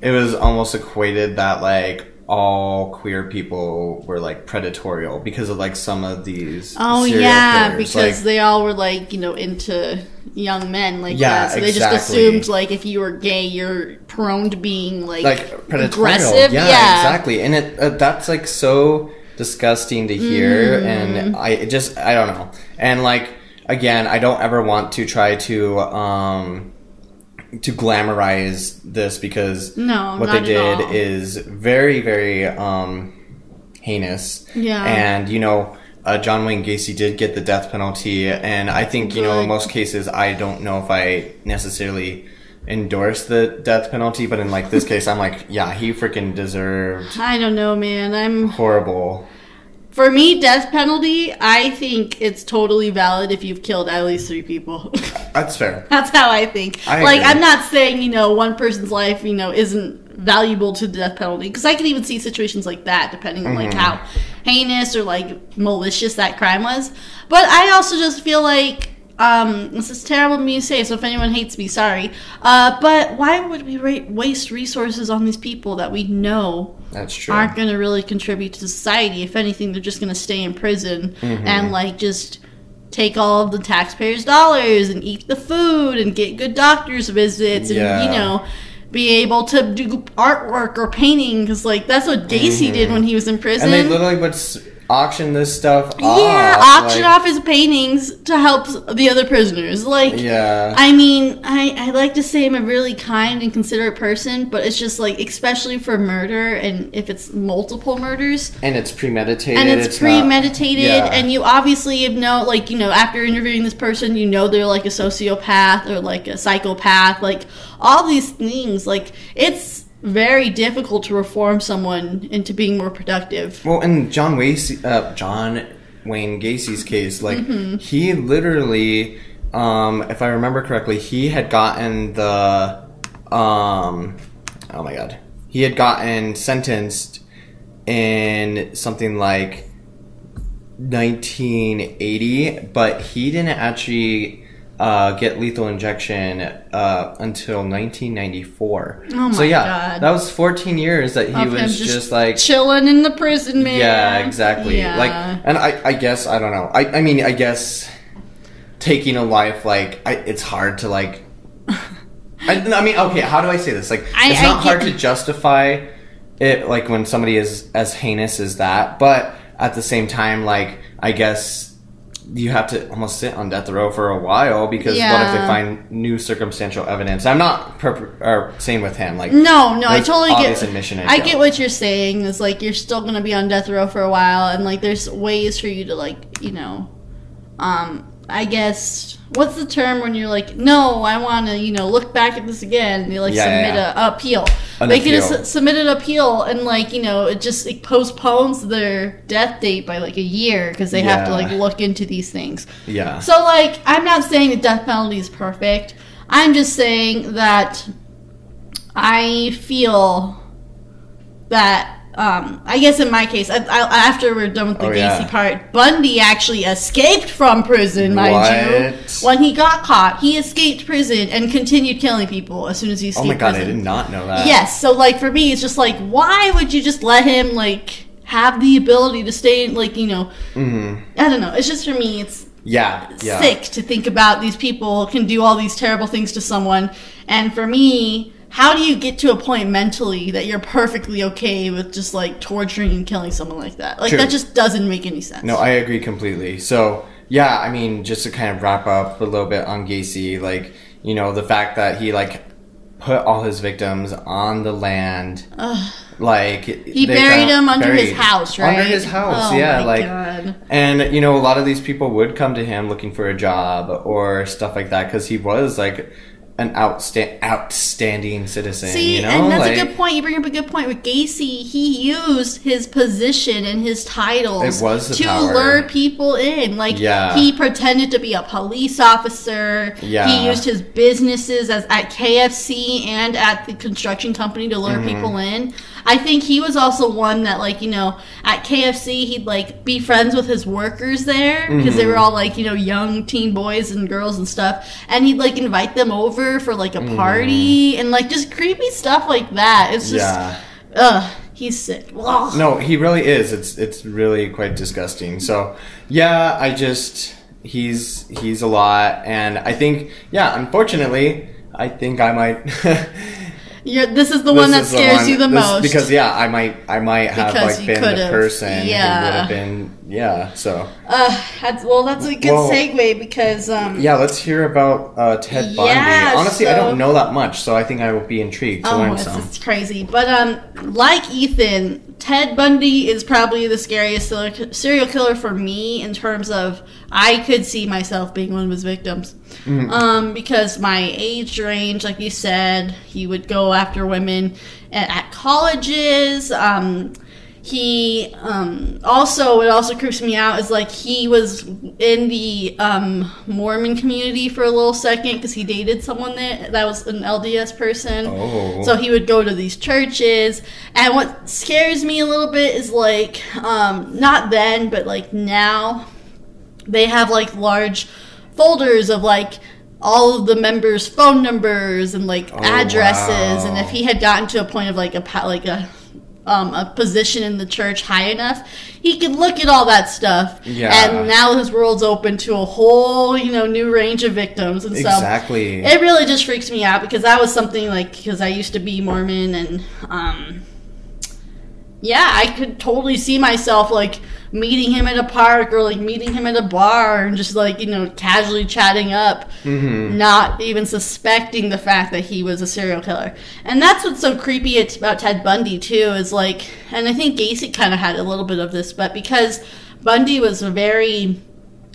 it was almost equated that like all queer people were like predatorial because of like some of these Oh yeah, killers. because Like, they all were like you know into young men like Yeah, that. So they just assumed like if you were gay, you're prone to being like, like predatorial. aggressive. Yeah, Yeah, exactly. And it uh, that's like so disgusting to hear, Mm. and I it just I don't know. And like again, I don't ever want to try to um to glamorize this because No, what they did is very very um heinous. Yeah. and you know. Uh, John Wayne Gacy did get the death penalty, and I think you know in most cases I don't know if I necessarily endorse the death penalty, but in like this case, I'm like, yeah, he freaking deserved I don't know, man. I'm horrible. For me, death penalty, I think it's totally valid if you've killed at least three people. That's fair. That's how I think. I like, agree. I'm not saying, you know, one person's life, you know, isn't valuable to the death penalty. Because I can even see situations like that, depending on, Mm-hmm. like, how heinous or, like, malicious that crime was. But I also just feel like, um, this is terrible of me to say, so if anyone hates me, sorry. Uh, but why would we ra- waste resources on these people that we know That's true. aren't going to really contribute to society. If anything, they're just going to stay in prison Mm-hmm. and like just take all of the taxpayers' dollars and eat the food and get good doctors visits and Yeah. you know be able to do artwork or painting because like that's what Gacy did when he was in prison. Mm-hmm. and they literally would s- auction this stuff yeah, off. auction like- off his paintings to help the other prisoners. Like, Yeah. I mean, I, I like to say I'm a really kind and considerate person, but it's just like, especially for murder and if it's multiple murders, and it's premeditated. and it's, not- premeditated, yeah. and you obviously have know, like, you know, after interviewing this person, you know they're like a sociopath or like a psychopath, like all these things. Like, it's very difficult to reform someone into being more productive. Well, in John Wayne, uh, John Wayne Gacy's case, like Mm-hmm. he literally, um, if I remember correctly, he had gotten the, um, oh my god, he had gotten sentenced in something like 1980, but he didn't actually uh, get lethal injection uh, until 1994. Oh my god. so yeah, God. that was 14 years that he Of was just just, like chilling in the prison, man. yeah, exactly. Yeah. Like, and I, I guess I don't know. I, I mean, I guess taking a life like I, it's hard to like. I, I mean, okay, how do I say this? Like, I- it's not hard to justify it, like when somebody is as heinous as that, but at the same time, like, I guess you have to almost sit on death row for a while because what if they find new circumstantial evidence? I'm not per- or saying with him, like, No, no, I totally get. admission, I I get what you're saying. Is like you're still gonna be on death row for a while, and like there's ways for you to like you know, um, I guess what's the term when you're like, no, I want to you know look back at this again. And you like Yeah, submit yeah, a appeal. An they could appeal. have submit an appeal, and like you know, it just it postpones their death date by like a year because they have to like look into these things. yeah, So, like, I'm not saying the death penalty is perfect. I'm just saying that I feel that, um, I guess in my case, I, I, after we're done with the Oh, Gacy yeah. part, Bundy actually escaped from prison, mind you. When he got caught, he escaped prison and continued killing people as soon as he escaped Oh my god, I did not know that. Yes, so like for me, it's just like, why would you just let him like have the ability to stay, like you know, hmm I don't know. It's just for me, it's Yeah, yeah. sick to think about these people can do all these terrible things to someone. And for me, how do you get to a point mentally that you're perfectly okay with just like torturing and killing someone like that? Like True. that just doesn't make any sense. No, I agree completely. So, yeah, I mean, just to kind of wrap up a little bit on Gacy, like, you know, the fact that he, like, put all his victims on the land, Ugh. like, he buried them under his house, right? Under his house, Oh yeah. my like, God. and, you know, a lot of these people would come to him looking for a job or stuff like that because he was, like, an outsta- outstanding citizen. See, you know? and that's like, a good point. You bring up a good point with Gacy. He used his position and his titles to power. lure people in. Like Yeah. he pretended to be a police officer. Yeah. He used his businesses as at KFC and at the construction company to lure Mm-hmm. people in. I think he was also one that like, you know, at KFC he'd like be friends with his workers there because they Mhm. were all like, you know, young teen boys and girls and stuff. And he'd like invite them over for like a party and like just creepy stuff like that. It's just Mm-hmm. yeah. ugh, he's sick. Ugh. No, he really is. It's it's really quite disgusting. So yeah, I just he's he's a lot, and I think yeah, unfortunately, I think I might. You're, this is the one that this the scares one- you the this- most. because yeah, I might I might have Because like been the could've. person Yeah. who would have been yeah. So uh, that's, well, that's a good Well, segue because um, yeah, let's hear about uh, Ted Bundy. Yeah, Honestly, I don't know that much, so I think I will be intrigued to Oh, learn it's, some. it's crazy. But um, like Ethan, Ted Bundy is probably the scariest serial killer for me in terms of I could see myself being one of his victims. Mm-hmm. Um, because my age range, like you said, he would go after women at, at colleges. Um, he um, also what also creeps me out is like he was in the um, Mormon community for a little second because he dated someone that that was an LDS person. Oh. So he would go to these churches, and what scares me a little bit is like um, not then, but like now, they have like large folders of like all of the members' phone numbers and like Oh, addresses, and if he had gotten to a point of like a like a um, a position in the church high enough, he could look at all that stuff. Yeah. And now his world's open to a whole, you know, new range of victims. And so Exactly. it really just freaks me out because that was something like because I used to be Mormon and um yeah, I could totally see myself like meeting him at a park or like meeting him at a bar and just like, you know, casually chatting up, Mhm. not even suspecting the fact that he was a serial killer. And that's what's so creepy it's about Ted Bundy too is like and I think Gacy kind of had a little bit of this, but because Bundy was very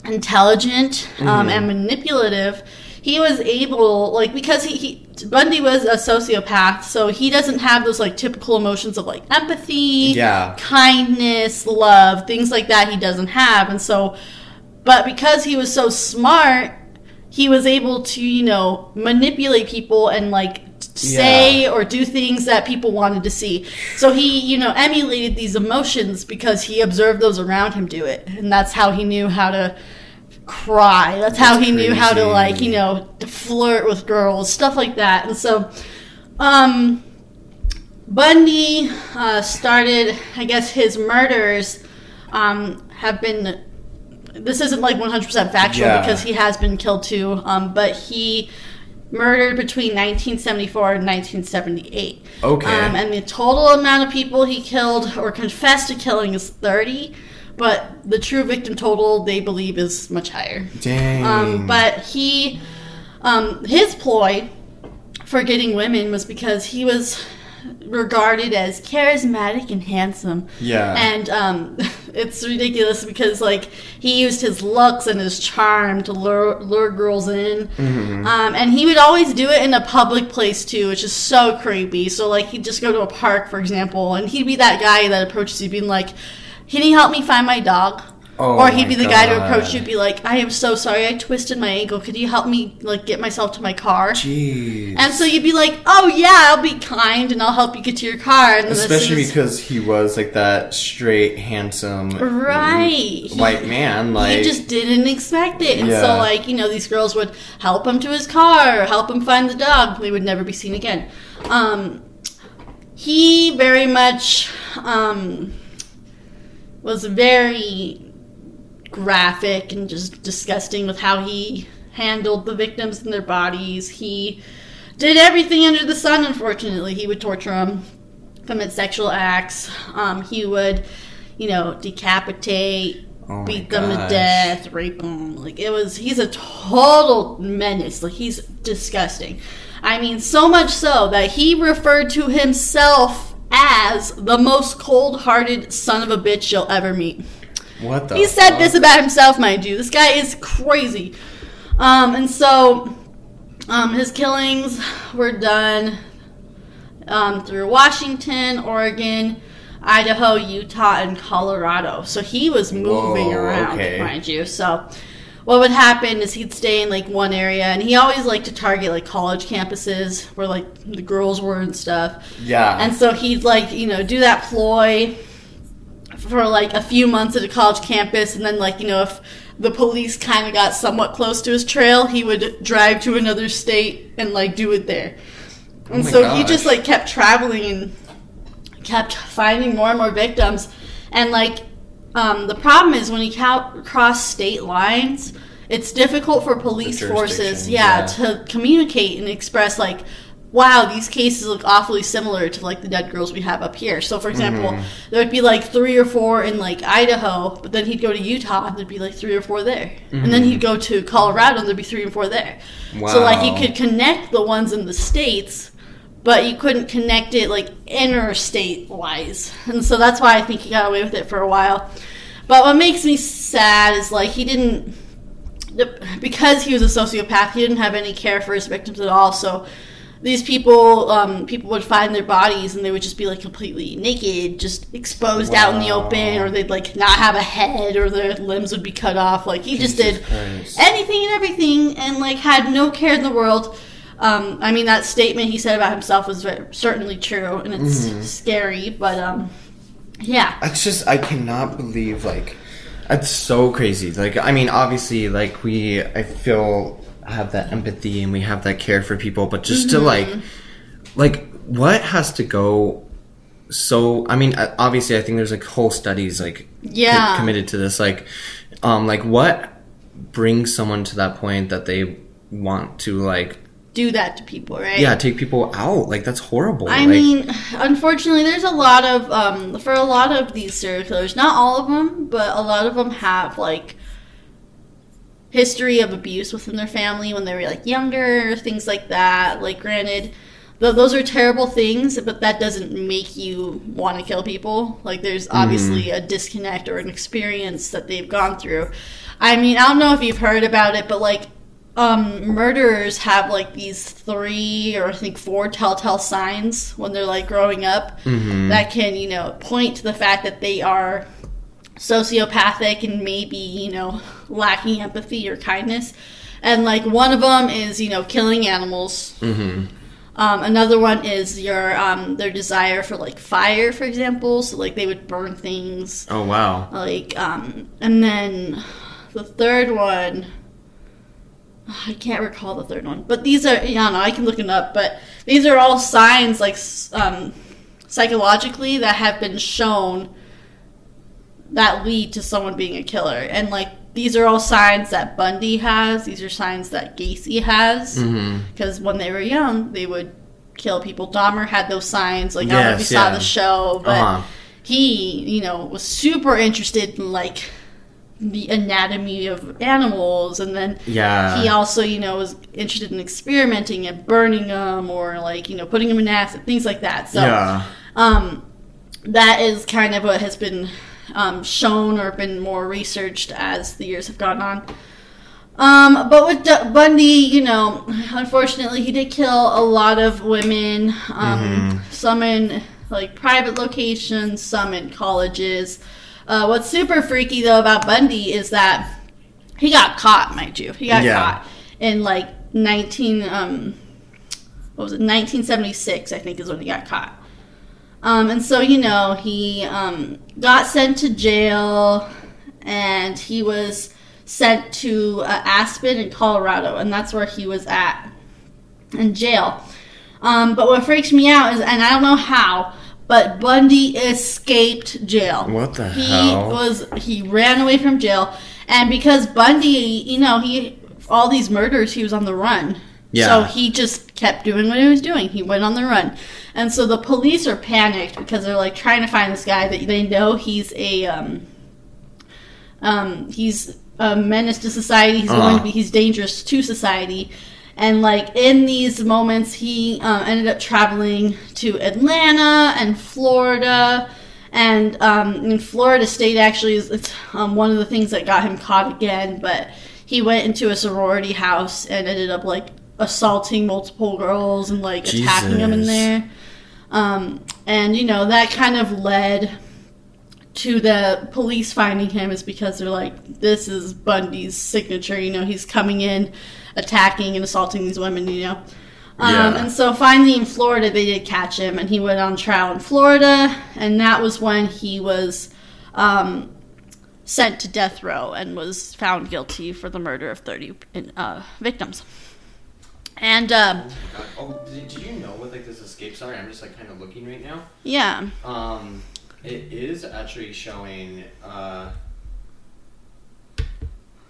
intelligent um, and manipulative, he was able, like, because he, he Bundy was a sociopath, so he doesn't have those like typical emotions of like empathy, Yeah. kindness, love, things like that. He doesn't have, and so, but because he was so smart, he was able to, you know, manipulate people and like say Yeah. or do things that people wanted to see. So he, you know, emulated these emotions because he observed those around him do it, and that's how he knew how to cry. That's, how That's he knew how to like, you know, flirt with girls, stuff like that. And so, um, Bundy uh, started, I guess, his murders um, have been this isn't like 100% factual Yeah. because he has been killed too. Um, but he murdered between 1974 and 1978. Okay. Um, and the total amount of people he killed or confessed to killing is 30. But the true victim total they believe is much higher. Dang. Um, but he, um, his ploy for getting women was because he was regarded as charismatic and handsome. Yeah. And um, it's ridiculous because like he used his looks and his charm to lure, lure girls in, Mm-hmm. um, and he would always do it in a public place too, which is so creepy. So like he'd just go to a park, for example, and he'd be that guy that approaches you, being like, "Can you help me find my dog?" Oh or he'd be the guy to approach you, and be like, "I am so sorry, I twisted my ankle. Could you help me like get myself to my car?" Jeez. And so you'd be like, "Oh yeah, I'll be kind and I'll help you get to your car." And then as soon Especially as- because he was like that straight, handsome, Right. He- white man. Like he just didn't expect it, and Yeah. so like you know these girls would help him to his car, help him find the dog. They would never be seen again. Um, he very much um, was very graphic and just disgusting with how he handled the victims and their bodies. He did everything under the sun. Unfortunately, he would torture them, commit sexual acts. Um, he would, you know, decapitate, Oh beat them to death, rape them. Like it was, he's a total menace. Like he's disgusting. I mean, so much so that he referred to himself as the most cold-hearted son of a bitch you'll ever meet. what the? He said fuck? this about himself, mind you. This guy is crazy. Um, and so, um, his killings were done um, through Washington, Oregon, Idaho, Utah, and Colorado. So he was moving Whoa, around, okay. mind you. So, what would happen is he'd stay in like one area, and he always liked to target like college campuses where like the girls were and stuff. Yeah. And so he'd like, you know, do that ploy for like a few months at a college campus and then like, you know, if the police kind of got somewhat close to his trail, he would drive to another state and like do it there. Oh and Oh so he just like kept traveling and kept finding more and more victims. And like um, the problem is when he ca- crossed state lines, it's difficult for police forces, yeah, yeah. to communicate and express like, wow, these cases look awfully similar to like the dead girls we have up here. So, for example, Mm-hmm. there would be like three or four in like Idaho, but then he'd go to Utah and there'd be like three or four there, and then he'd go to Colorado and there'd be three or four there. So, like, you could connect the ones in the states but you couldn't connect it like interstate wise. And so that's why I think he got away with it for a while. But what makes me sad is like he didn't because he was a sociopath, he didn't have any care for his victims at all. So these people, um, people would find their bodies and they would just be like completely naked, just exposed out in the open, or they'd like not have a head, or their limbs would be cut off. Like he just did Christ. anything and everything, and like had no care in the world. Um, I mean, that statement he said about himself was certainly true, and it's Mm-hmm. scary. But um, yeah, It's just I cannot believe like it's so crazy. Like I mean, obviously, like we I feel have that empathy and we have that care for people, but just to like like what has to go so I mean uh, obviously I think there's like whole studies like co- Yeah. committed to this like um like what brings someone to that point that they want to like do that to people, right? yeah take people out like that's horrible I like, mean, unfortunately, there's a lot of um, for a lot of these serial killers. Not all of them, but a lot of them have like history of abuse within their family when they were like younger, things like that. Like, granted, th- those are terrible things, but that doesn't make you want to kill people. Like, there's obviously a disconnect or an experience that they've gone through. I mean, I don't know if you've heard about it, but like um, murderers have like these three or I think four telltale signs when they're like growing up that can, you know, point to the fact that they are sociopathic and maybe, you know, lacking empathy or kindness. And like one of them is, you know, killing animals. mhm. Um, another one is your um, their desire for like fire, for example. So like they would burn things oh wow like um and then the third one I can't recall the third one, but these are don't know. I can look it up, but these are all signs like um, psychologically that have been shown that lead to someone being a killer, and like these are all signs that Bundy has. These are signs that Gacy has. Mm-hmm. Because when they were young, they would kill people. Dahmer had those signs. Like I don't know if you Yes, saw the show, but Uh-huh. he, you know, was super interested in like the anatomy of animals, and then Yeah. he also, you know, was interested in experimenting and burning them or like, you know, putting them in acid, things like that. So, yeah. um, that is kind of what has been um, shown or been more researched as the years have gone on. Um, but with D- Bundy, you know, unfortunately, he did kill a lot of women. Um, Some in like private locations, some in colleges. Uh, what's super freaky though about Bundy is that he got caught, mind you. He got Yeah. caught in like 19 um what was it 1976 I think is when he got caught. Um, and so you know he um, got sent to jail, and he was sent to uh, Aspen in Colorado, and that's where he was at in jail. Um, but what freaks me out is, and I don't know how, but Bundy escaped jail. What the he hell? He was he ran away from jail, and because Bundy, you know, he all these murders, he was on the run. Yeah. So he just kept doing what he was doing. He went on the run. And so the police are panicked because they're like trying to find this guy that they know he's a um um he's a menace to society. He's going Uh-huh. to be he's dangerous to society. And like in these moments, he um, ended up traveling to Atlanta and Florida. And um, in Florida State, actually, is it's um, one of the things that got him caught again. But he went into a sorority house and ended up like assaulting multiple girls and like attacking them in there. Um, and you know that kind of led to the police finding him is because they're like, this is Bundy's signature. You know, he's coming in, attacking and assaulting these women. You know. Um, Yeah. And so finally in Florida, they did catch him, and he went on trial in Florida, and that was when he was um, sent to death row and was found guilty for the murder of 30 uh, victims. And um, Oh, did, did you know what like this escape? Sorry, I'm just like kind of looking right now. yeah, Um, it is actually showing. Uh,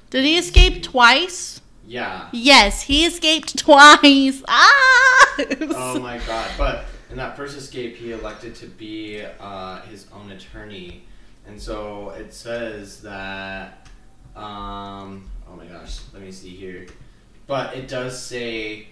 did he escape twice? Yeah. Yes, he escaped twice. Ah! Oh my god! But in that first escape, he elected to be uh, his own attorney, and so it says that. Um, oh my gosh! Let me see here, but it does say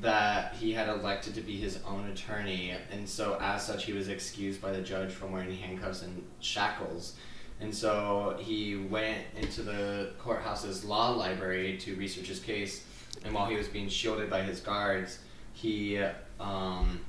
that he had elected to be his own attorney, and so as such, he was excused by the judge from wearing handcuffs and shackles. And so he went into the courthouse's law library to research his case. And while he was being shielded by his guards, he um,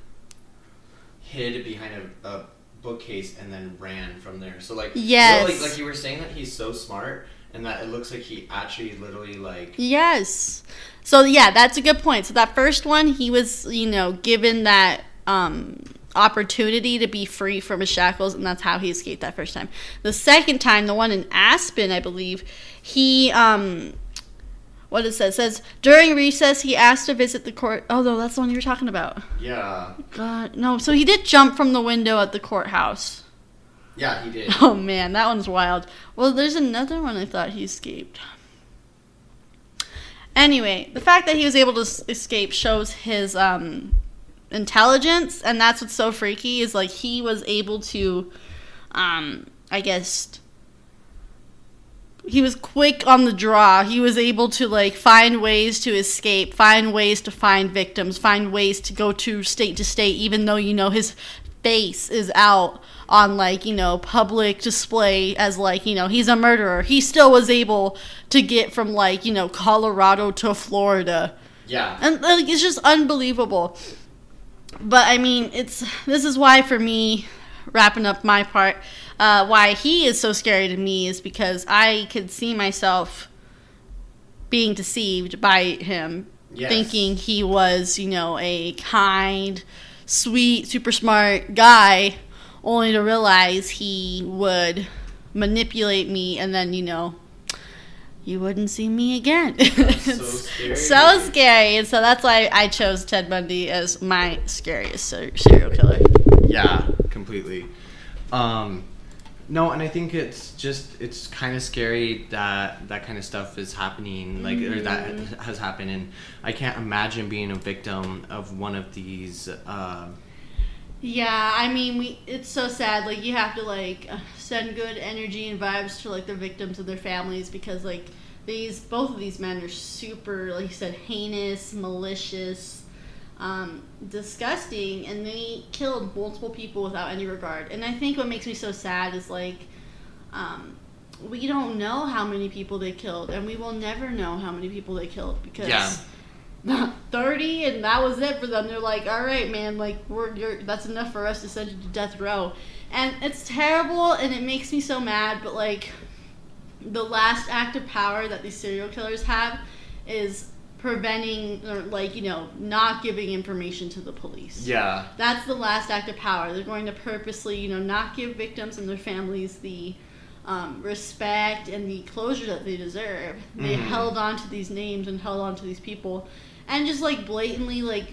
hid behind a, a bookcase and then ran from there. So like, you know, Yes. like, like you were saying that he's so smart, and that it looks like he actually literally like Yes. So yeah, that's a good point. So that first one, he was, you know, given that um, opportunity to be free from his shackles, and that's how he escaped that first time. The second time, the one in Aspen, I believe, he um, what it says says during recess he asked to visit the court. Oh no, that's the one you were talking about. yeah, God, no. So he did jump from the window at the courthouse. yeah, he did. Oh man, that one's wild. Well, there's another one I thought he escaped. Anyway, the fact that he was able to escape shows his um, intelligence, and that's what's so freaky is like he was able to, um, I guess, he was quick on the draw. He was able to like find ways to escape, find ways to find victims, find ways to go to state to state, even though you know his face is out on like you know public display as like you know he's a murderer. He still was able to get from like you know Colorado to Florida Yeah, and like it's just unbelievable but i mean it's this is why for me wrapping up my part uh, why he is so scary to me is because i could see myself being deceived by him Yes. thinking he was you know a kind sweet super smart guy only to realize he would manipulate me and then you know you wouldn't see me again. so scary. so scary, and so that's why I chose Ted Bundy as my scariest serial killer. Yeah, completely. Um, No, and I think it's just it's kind of scary that that kind of stuff is happening, like or that Mm-hmm. has happened, and I can't imagine being a victim of one of these. Uh, Yeah, I mean, we it's so sad. Like you have to like send good energy and vibes to like the victims and their families because like these both of these men are super, like you said, heinous, malicious, um, disgusting, and they killed multiple people without any regard. And I think what makes me so sad is like. Um, we don't know how many people they killed, and we will never know how many people they killed because Yeah. 30 and that was it for them they're like all right man like we're you're, that's enough for us to send you to death row and it's terrible and it makes me so mad but like the last act of power that these serial killers have is preventing or like you know not giving information to the police yeah, that's the last act of power. They're going to purposely, you know, not give victims and their families the um, respect and the closure that they deserve. They Mhm. held on to these names and held on to these people, and just like blatantly, like,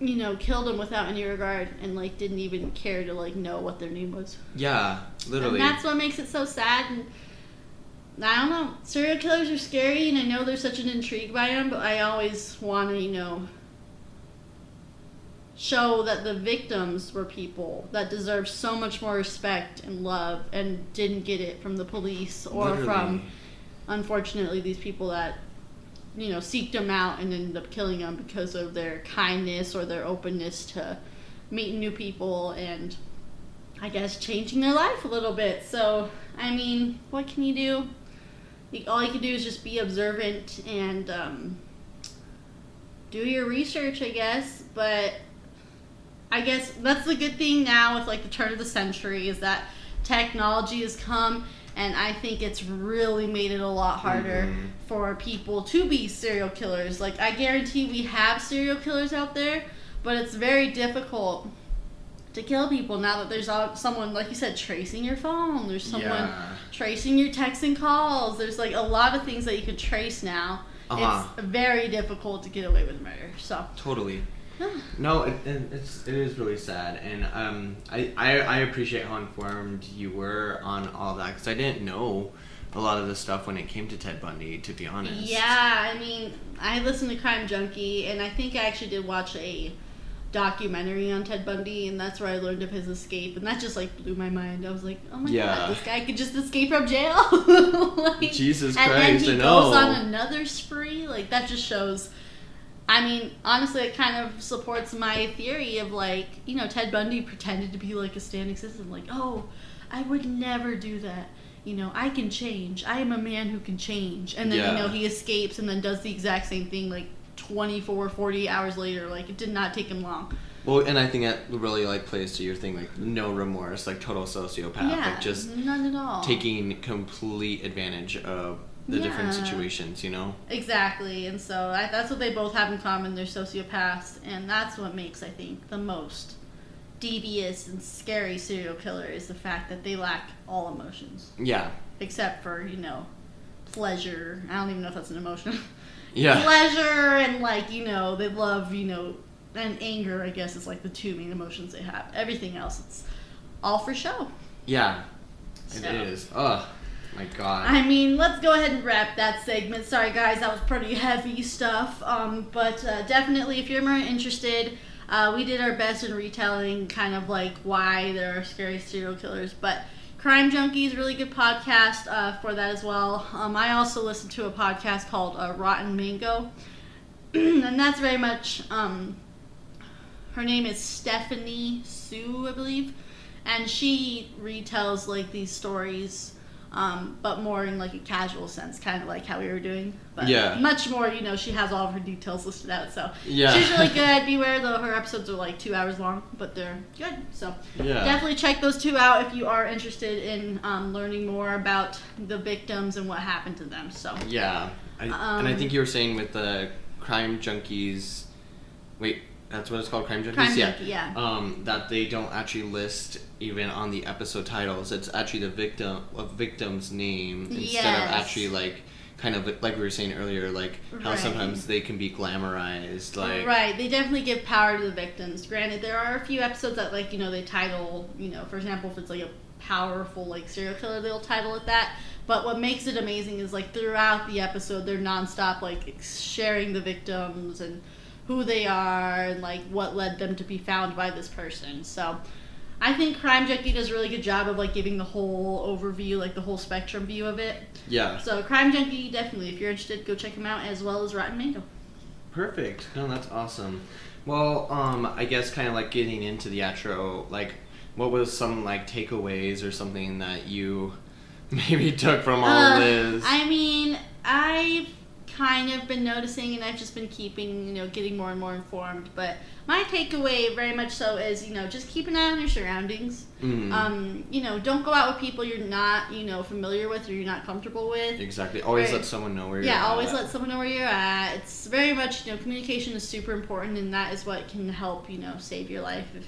you know, killed them without any regard, and like didn't even care to like know what their name was. yeah, literally. And that's what makes it so sad. And I don't know. Serial killers are scary, and I know there's such an intrigue by them, but I always want to, you know, show that the victims were people that deserve so much more respect and love and didn't get it from the police or Literally. from, unfortunately, these people that, you know, seeked them out and ended up killing them because of their kindness or their openness to meeting new people and I guess changing their life a little bit. So, I mean, what can you do? All you can do is just be observant and um, do your research, I guess. But I guess that's the good thing now with like the turn of the century is that technology has come, and I think it's really made it a lot harder Mhm. for people to be serial killers. Like I guarantee we have serial killers out there, but it's very difficult to kill people now that there's someone like you said tracing your phone. There's someone Yeah. tracing your texts and calls. There's like a lot of things that you can trace now. Uh-huh. It's very difficult to get away with murder. So Totally. No, it, it, it's it is really sad, and um, I, I I appreciate how informed you were on all that because I didn't know a lot of the stuff when it came to Ted Bundy. To be honest. yeah, I mean, I listened to Crime Junkie, and I think I actually did watch a documentary on Ted Bundy, and that's where I learned of his escape, and that just like blew my mind. I was like, oh my Yeah. god, this guy could just escape from jail. like, Jesus and then he goes on another spree. Like that just shows. I mean, honestly, it kind of supports my theory of like, you know, Ted Bundy pretended to be like a standing citizen, like, oh, I would never do that. You know, I can change. I am a man who can change. And then, Yeah. you know, he escapes and then does the exact same thing like 24, 40 hours later. Like, it did not take him long. Well, and I think that really like plays to your thing, like no remorse, like total sociopath, yeah, like just none at all. taking complete advantage of the different situations. You know. Exactly, and so I, that's what they both have in common. They're sociopaths, and that's what makes I think the most devious and scary serial killer is the fact that they lack all emotions, Yeah. except for you know pleasure. I don't even know if that's an emotion. Yeah. pleasure and like you know they love you know and anger. I guess is like the two main emotions they have. Everything else it's all for show. Yeah. It So- is. Oh my god. I mean, let's go ahead and wrap that segment. Sorry, guys, that was pretty heavy stuff. Um, but uh, definitely, if you're more interested, uh, we did our best in retelling kind of like why there are scary serial killers. But Crime Junkies, really good podcast uh, for that as well. Um, I also listen to a podcast called uh, Rotten Mango, and that's very much. Um, her name is Stephanie Soo, I believe, and she retells like these stories, um, but more in like a casual sense, kind of like how we were doing. But Yeah. much more, you know, she has all of her details listed out. So Yeah. she's really good. Beware though, her episodes are like two hours long, but they're good. So Yeah. definitely check those two out if you are interested in um, learning more about the victims and what happened to them. So Yeah, I, and I Um, think you were saying with the crime junkies. Wait, that's what it's called, crime junkies. Crime yeah. Junkie, yeah. Um, that they don't actually list even on the episode titles. It's actually the victim, a victim's name instead of actually like kind of like we were saying earlier, like how Right. sometimes they can be glamorized, like right, they definitely give power to the victims. Granted, there are a few episodes that, like, you know, they title, you know, for example, if it's like a powerful like serial killer they'll title it that but what makes it amazing is like throughout the episode they're nonstop like sharing the victims and who they are and like what led them to be found by this person so I think Crime Junkie does a really good job of like giving the whole overview, like the whole spectrum view of it. Yeah. So Crime Junkie, definitely, if you're interested, go check him out, as well as Rotten Mango. Perfect. No, that's awesome. Well, um, I guess kind of like getting into the outro, like, what was some like takeaways or something that you maybe took from all Uh, of this? I mean, I've kind of been noticing, and I've just been keeping, you know, getting more and more informed. But my takeaway, very much so, is you know, just keep an eye on your surroundings. Mhm. Um, you know, don't go out with people you're not, you know, familiar with or you're not comfortable with. exactly. Always Right. let someone know where you're Yeah, at. always let someone know where you're at. It's very much, you know, communication is super important, and that is what can help, you know, save your life if,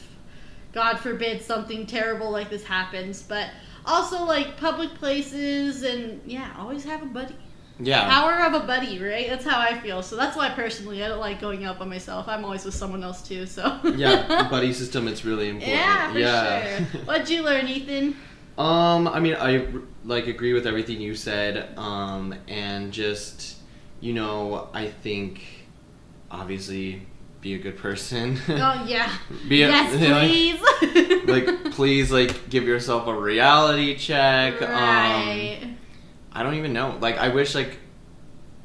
God forbid, something terrible like this happens. But also, like, public places, and yeah, always have a buddy. Yeah. Power of a buddy, right? That's how I feel. So that's why, personally, I don't like going out by myself. I'm always with someone else, too, so. yeah, buddy system. It's really important. Yeah, for yeah. sure. What'd you learn, Ethan? Um, I mean, I like agree with everything you said. Um, and just you know, I think obviously be a good person. Oh, yeah. Be a- yes, like- please. like, please, like, give yourself a reality check. Um, right. I don't even know. Like, I wish like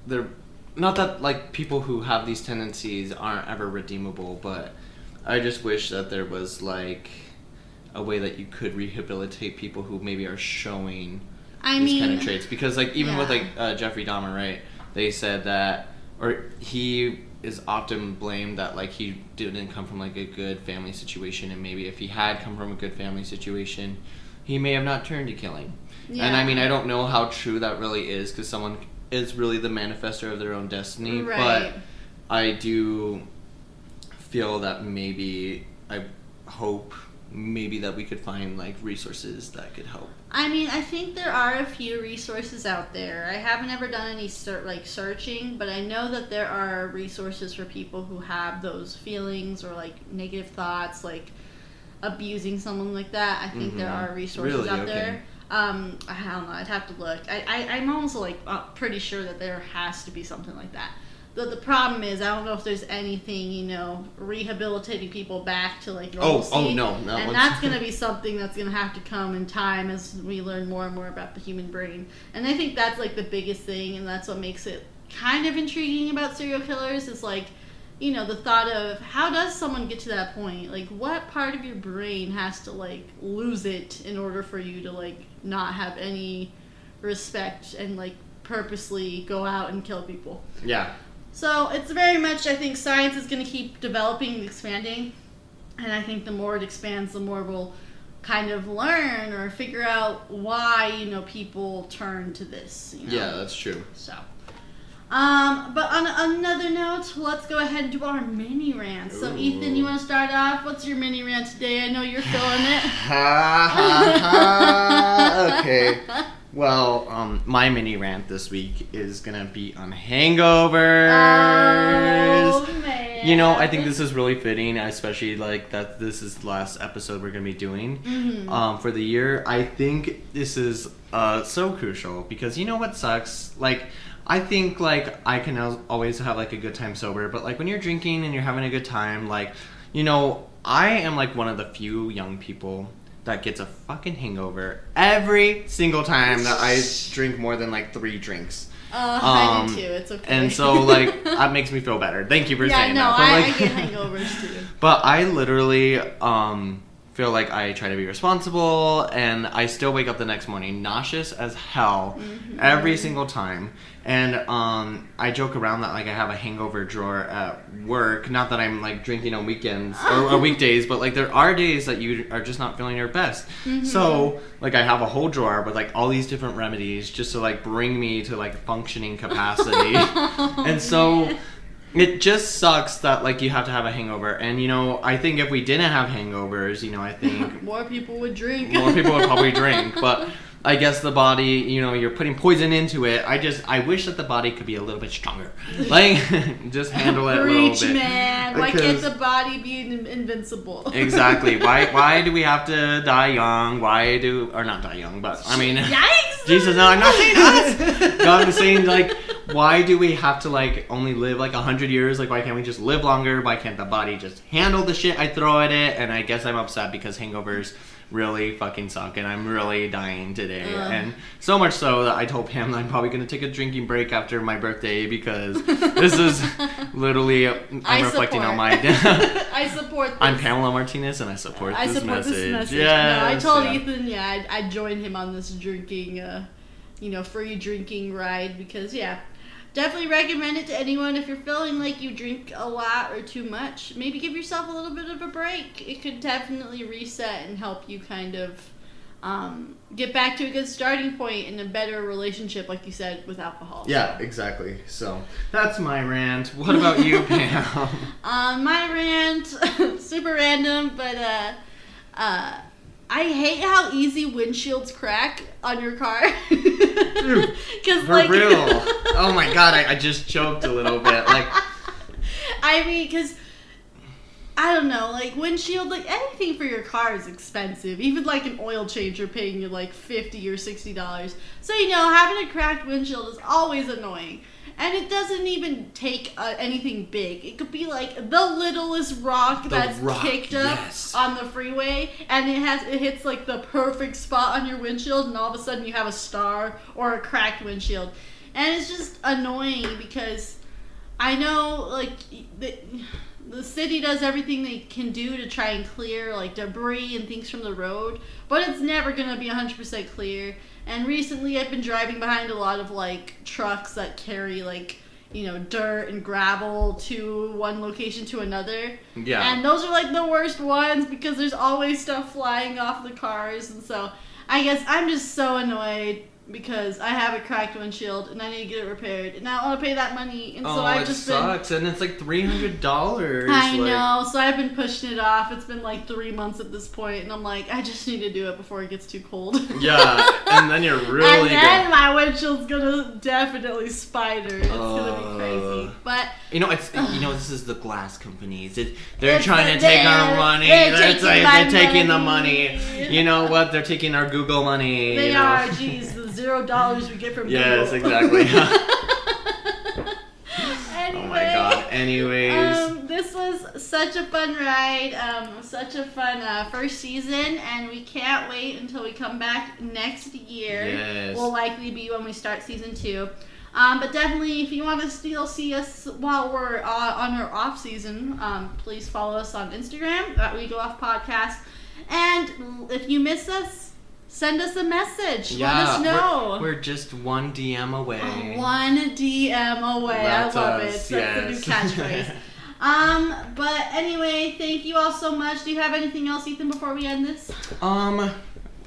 there, not that like people who have these tendencies aren't ever redeemable, but I just wish that there was like a way that you could rehabilitate people who maybe are showing I these mean, kind of traits because like even with like uh, Jeffrey Dahmer, right? They said that, or he is often blamed that like he didn't come from like a good family situation, and maybe if he had come from a good family situation, he may have not turned to killing. And I mean, I don't know how true that really is because someone is really the manifester of their own destiny, Right. but I do feel that maybe I hope maybe that we could find like resources that could help. I mean, I think there are a few resources out there. I haven't ever done any ser- like searching, but I know that there are resources for people who have those feelings or like negative thoughts, like abusing someone like that. I think there Mhm. are resources Really? out Okay. there. Um, I don't know. I'd have to look. I, I I'm almost like uh, pretty sure that there has to be something like that. The, the problem is I don't know if there's anything you know rehabilitating people back to like Oh, normalcy. oh, oh no, that and that's gonna be something that's gonna have to come in time as we learn more and more about the human brain. And I think that's like the biggest thing, and that's what makes it kind of intriguing about serial killers is like, you know, the thought of how does someone get to that point? Like, what part of your brain has to like lose it in order for you to like not have any respect and like purposely go out and kill people? Yeah. So it's very much, I think, science is going to keep developing and expanding. And I think the more it expands, the more we'll kind of learn or figure out why, you know, people turn to this. You know? Yeah, that's true. So. Um, but on another note, let's go ahead and do our mini rant. So, Ooh. Ethan, you want to start off? What's your mini rant today? I know you're feeling it. Ha ha ha. Okay. Well, um, my mini rant this week is gonna be on hangovers. Oh, man. You know, I think this is really fitting, especially like that this is the last episode we're gonna be doing Mhm. um, for the year. I think this is uh, so crucial because you know what sucks? Like, I think like I can always have like a good time sober, but like when you're drinking and you're having a good time, like, you know, I am like one of the few young people that gets a fucking hangover every single time that I drink more than like three drinks. Uh, I Um, do too. It's okay. And so like that makes me feel better. Thank you for yeah, saying no, that. But, I, like- I get hangovers too. but I literally um, feel like I try to be responsible, and I still wake up the next morning nauseous as hell Mm-hmm. every single time. And um, I joke around that like I have a hangover drawer at work. Not that I'm like drinking on weekends or, or weekdays, but like there are days that you are just not feeling your best. Mm-hmm. So like I have a whole drawer with like all these different remedies just to like bring me to like functioning capacity. and so man. it just sucks that like you have to have a hangover and you know i think if we didn't have hangovers you know i think More people would drink. more people would probably drink but I guess the body, you know, you're putting poison into it. I just, I wish that the body could be a little bit stronger. Like, just handle it a little Preach, bit. man. Why can't the body be invincible? Exactly. Why, why do we have to die young? Why do, or not die young, but I mean, Yikes! Jesus, no, I'm not saying us. God, I'm saying like, why do we have to like only live like a hundred years? Like, why can't we just live longer? Why can't the body just handle the shit I throw at it? And I guess I'm upset because hangovers really fucking suck, and I'm really dying today. Ugh. And so much so that I told Pam that I'm probably gonna take a drinking break after my birthday because this is literally I'm I reflecting on my. I support this. I'm Pamela Martinez, and I support I this support message. this message. Yes, no, I told yeah. Ethan, yeah, I'd, I'd join him on this drinking, uh, you know, free drinking ride because, yeah, definitely recommend it to anyone if you're feeling like you drink a lot or too much. Maybe give yourself a little bit of a break. It could definitely reset and help you kind of um, get back to a good starting point and a better relationship, like you said, with alcohol. Yeah, exactly. So that's my rant. What about you, Pam? Um, my rant, super random, but uh, uh, I hate how easy windshields crack on your car. Because For like, real. Oh my god, I, I just choked a little bit. Like, I mean, because I don't know, like windshield, like anything for your car is expensive. Even like an oil change, you're paying you like fifty or sixty dollars. So you know, having a cracked windshield is always annoying. And it doesn't even take uh, anything big. It could be like the littlest rock that's rock, kicked up yes. on the freeway, and it has it hits like the perfect spot on your windshield, and all of a sudden you have a star or a cracked windshield, and it's just annoying because I know like the, the city does everything they can do to try and clear like debris and things from the road, but it's never gonna be 100% clear. And recently I've been driving behind a lot of like trucks that carry like you know dirt and gravel to one location to another. yeah. And those are like the worst ones because there's always stuff flying off the cars and so I guess I'm just so annoyed because I have a cracked windshield and I need to get it repaired and I don't want to pay that money and so oh, I've it just sucks, and it's like three hundred dollars. been I know so I've been pushing it off it's been like three months at this point and I'm like I just need to do it before it gets too cold Yeah, and then you're really and then good. my windshield's gonna definitely spider it's gonna be Uh. crazy but You know, it's you know this is the glass companies. It, they're It's trying to take our money. they're They're, taking they're taking the money. You know what? They're taking our Google money. they know? are geez the zero dollars we get from Yes, Google. exactly. anyway, Oh my god. Anyways. Um, this was such a fun ride, um, such a fun uh, first season, and we can't wait until we come back next year. Yes. Will likely be when we start season two. Um, but definitely, if you want to still see us while we're uh, on our off season, um, please follow us on Instagram at We Go Off Podcast. And if you miss us, send us a message. yeah, Let us know. We're, we're just one DM away. One DM away. That's I love us, it. That's yes. the new catchphrase. um, but anyway, thank you all so much. Do you have anything else, Ethan, before we end this? Um,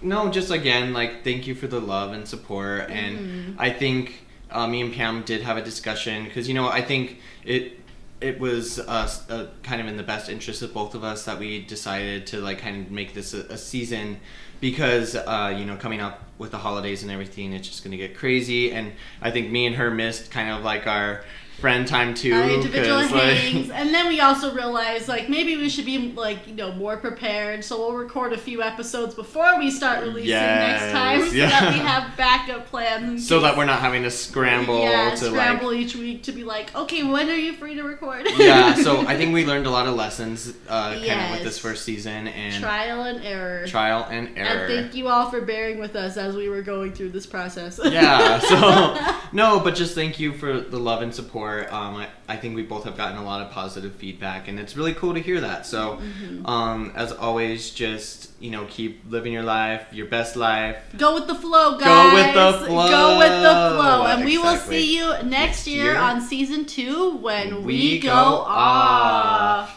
no, just again, like, thank you for the love and support. And Mhm. I think uh, me and Pam did have a discussion because, you know, I think it it was uh, uh, kind of in the best interest of both of us that we decided to, like, kind of make this a, a season because, uh, you know, coming up with the holidays and everything, it's just going to get crazy. And I think me and her missed kind of like our friend time too. Uh, individual 'cause, like- and then we also realized like maybe we should be like you know more prepared. So we'll record a few episodes before we start releasing next time, so yeah. that we have backup plans. so that we're not having to scramble yeah, to scramble like each week to be like, okay, when are you free to record? yeah so i think we learned a lot of lessons uh, kind of with this first season and trial and error. trial and error And thank you all for bearing with us as we were going through this process. yeah so no but just thank you for the love and support um, I, I think we both have gotten a lot of positive feedback and it's really cool to hear that so Mm-hmm. um, as always just you know keep living your life your best life Go with the flow, guys. Go with the flow. Go with the flow. And we will see you next Next year, year. on season two when we, we go, go off.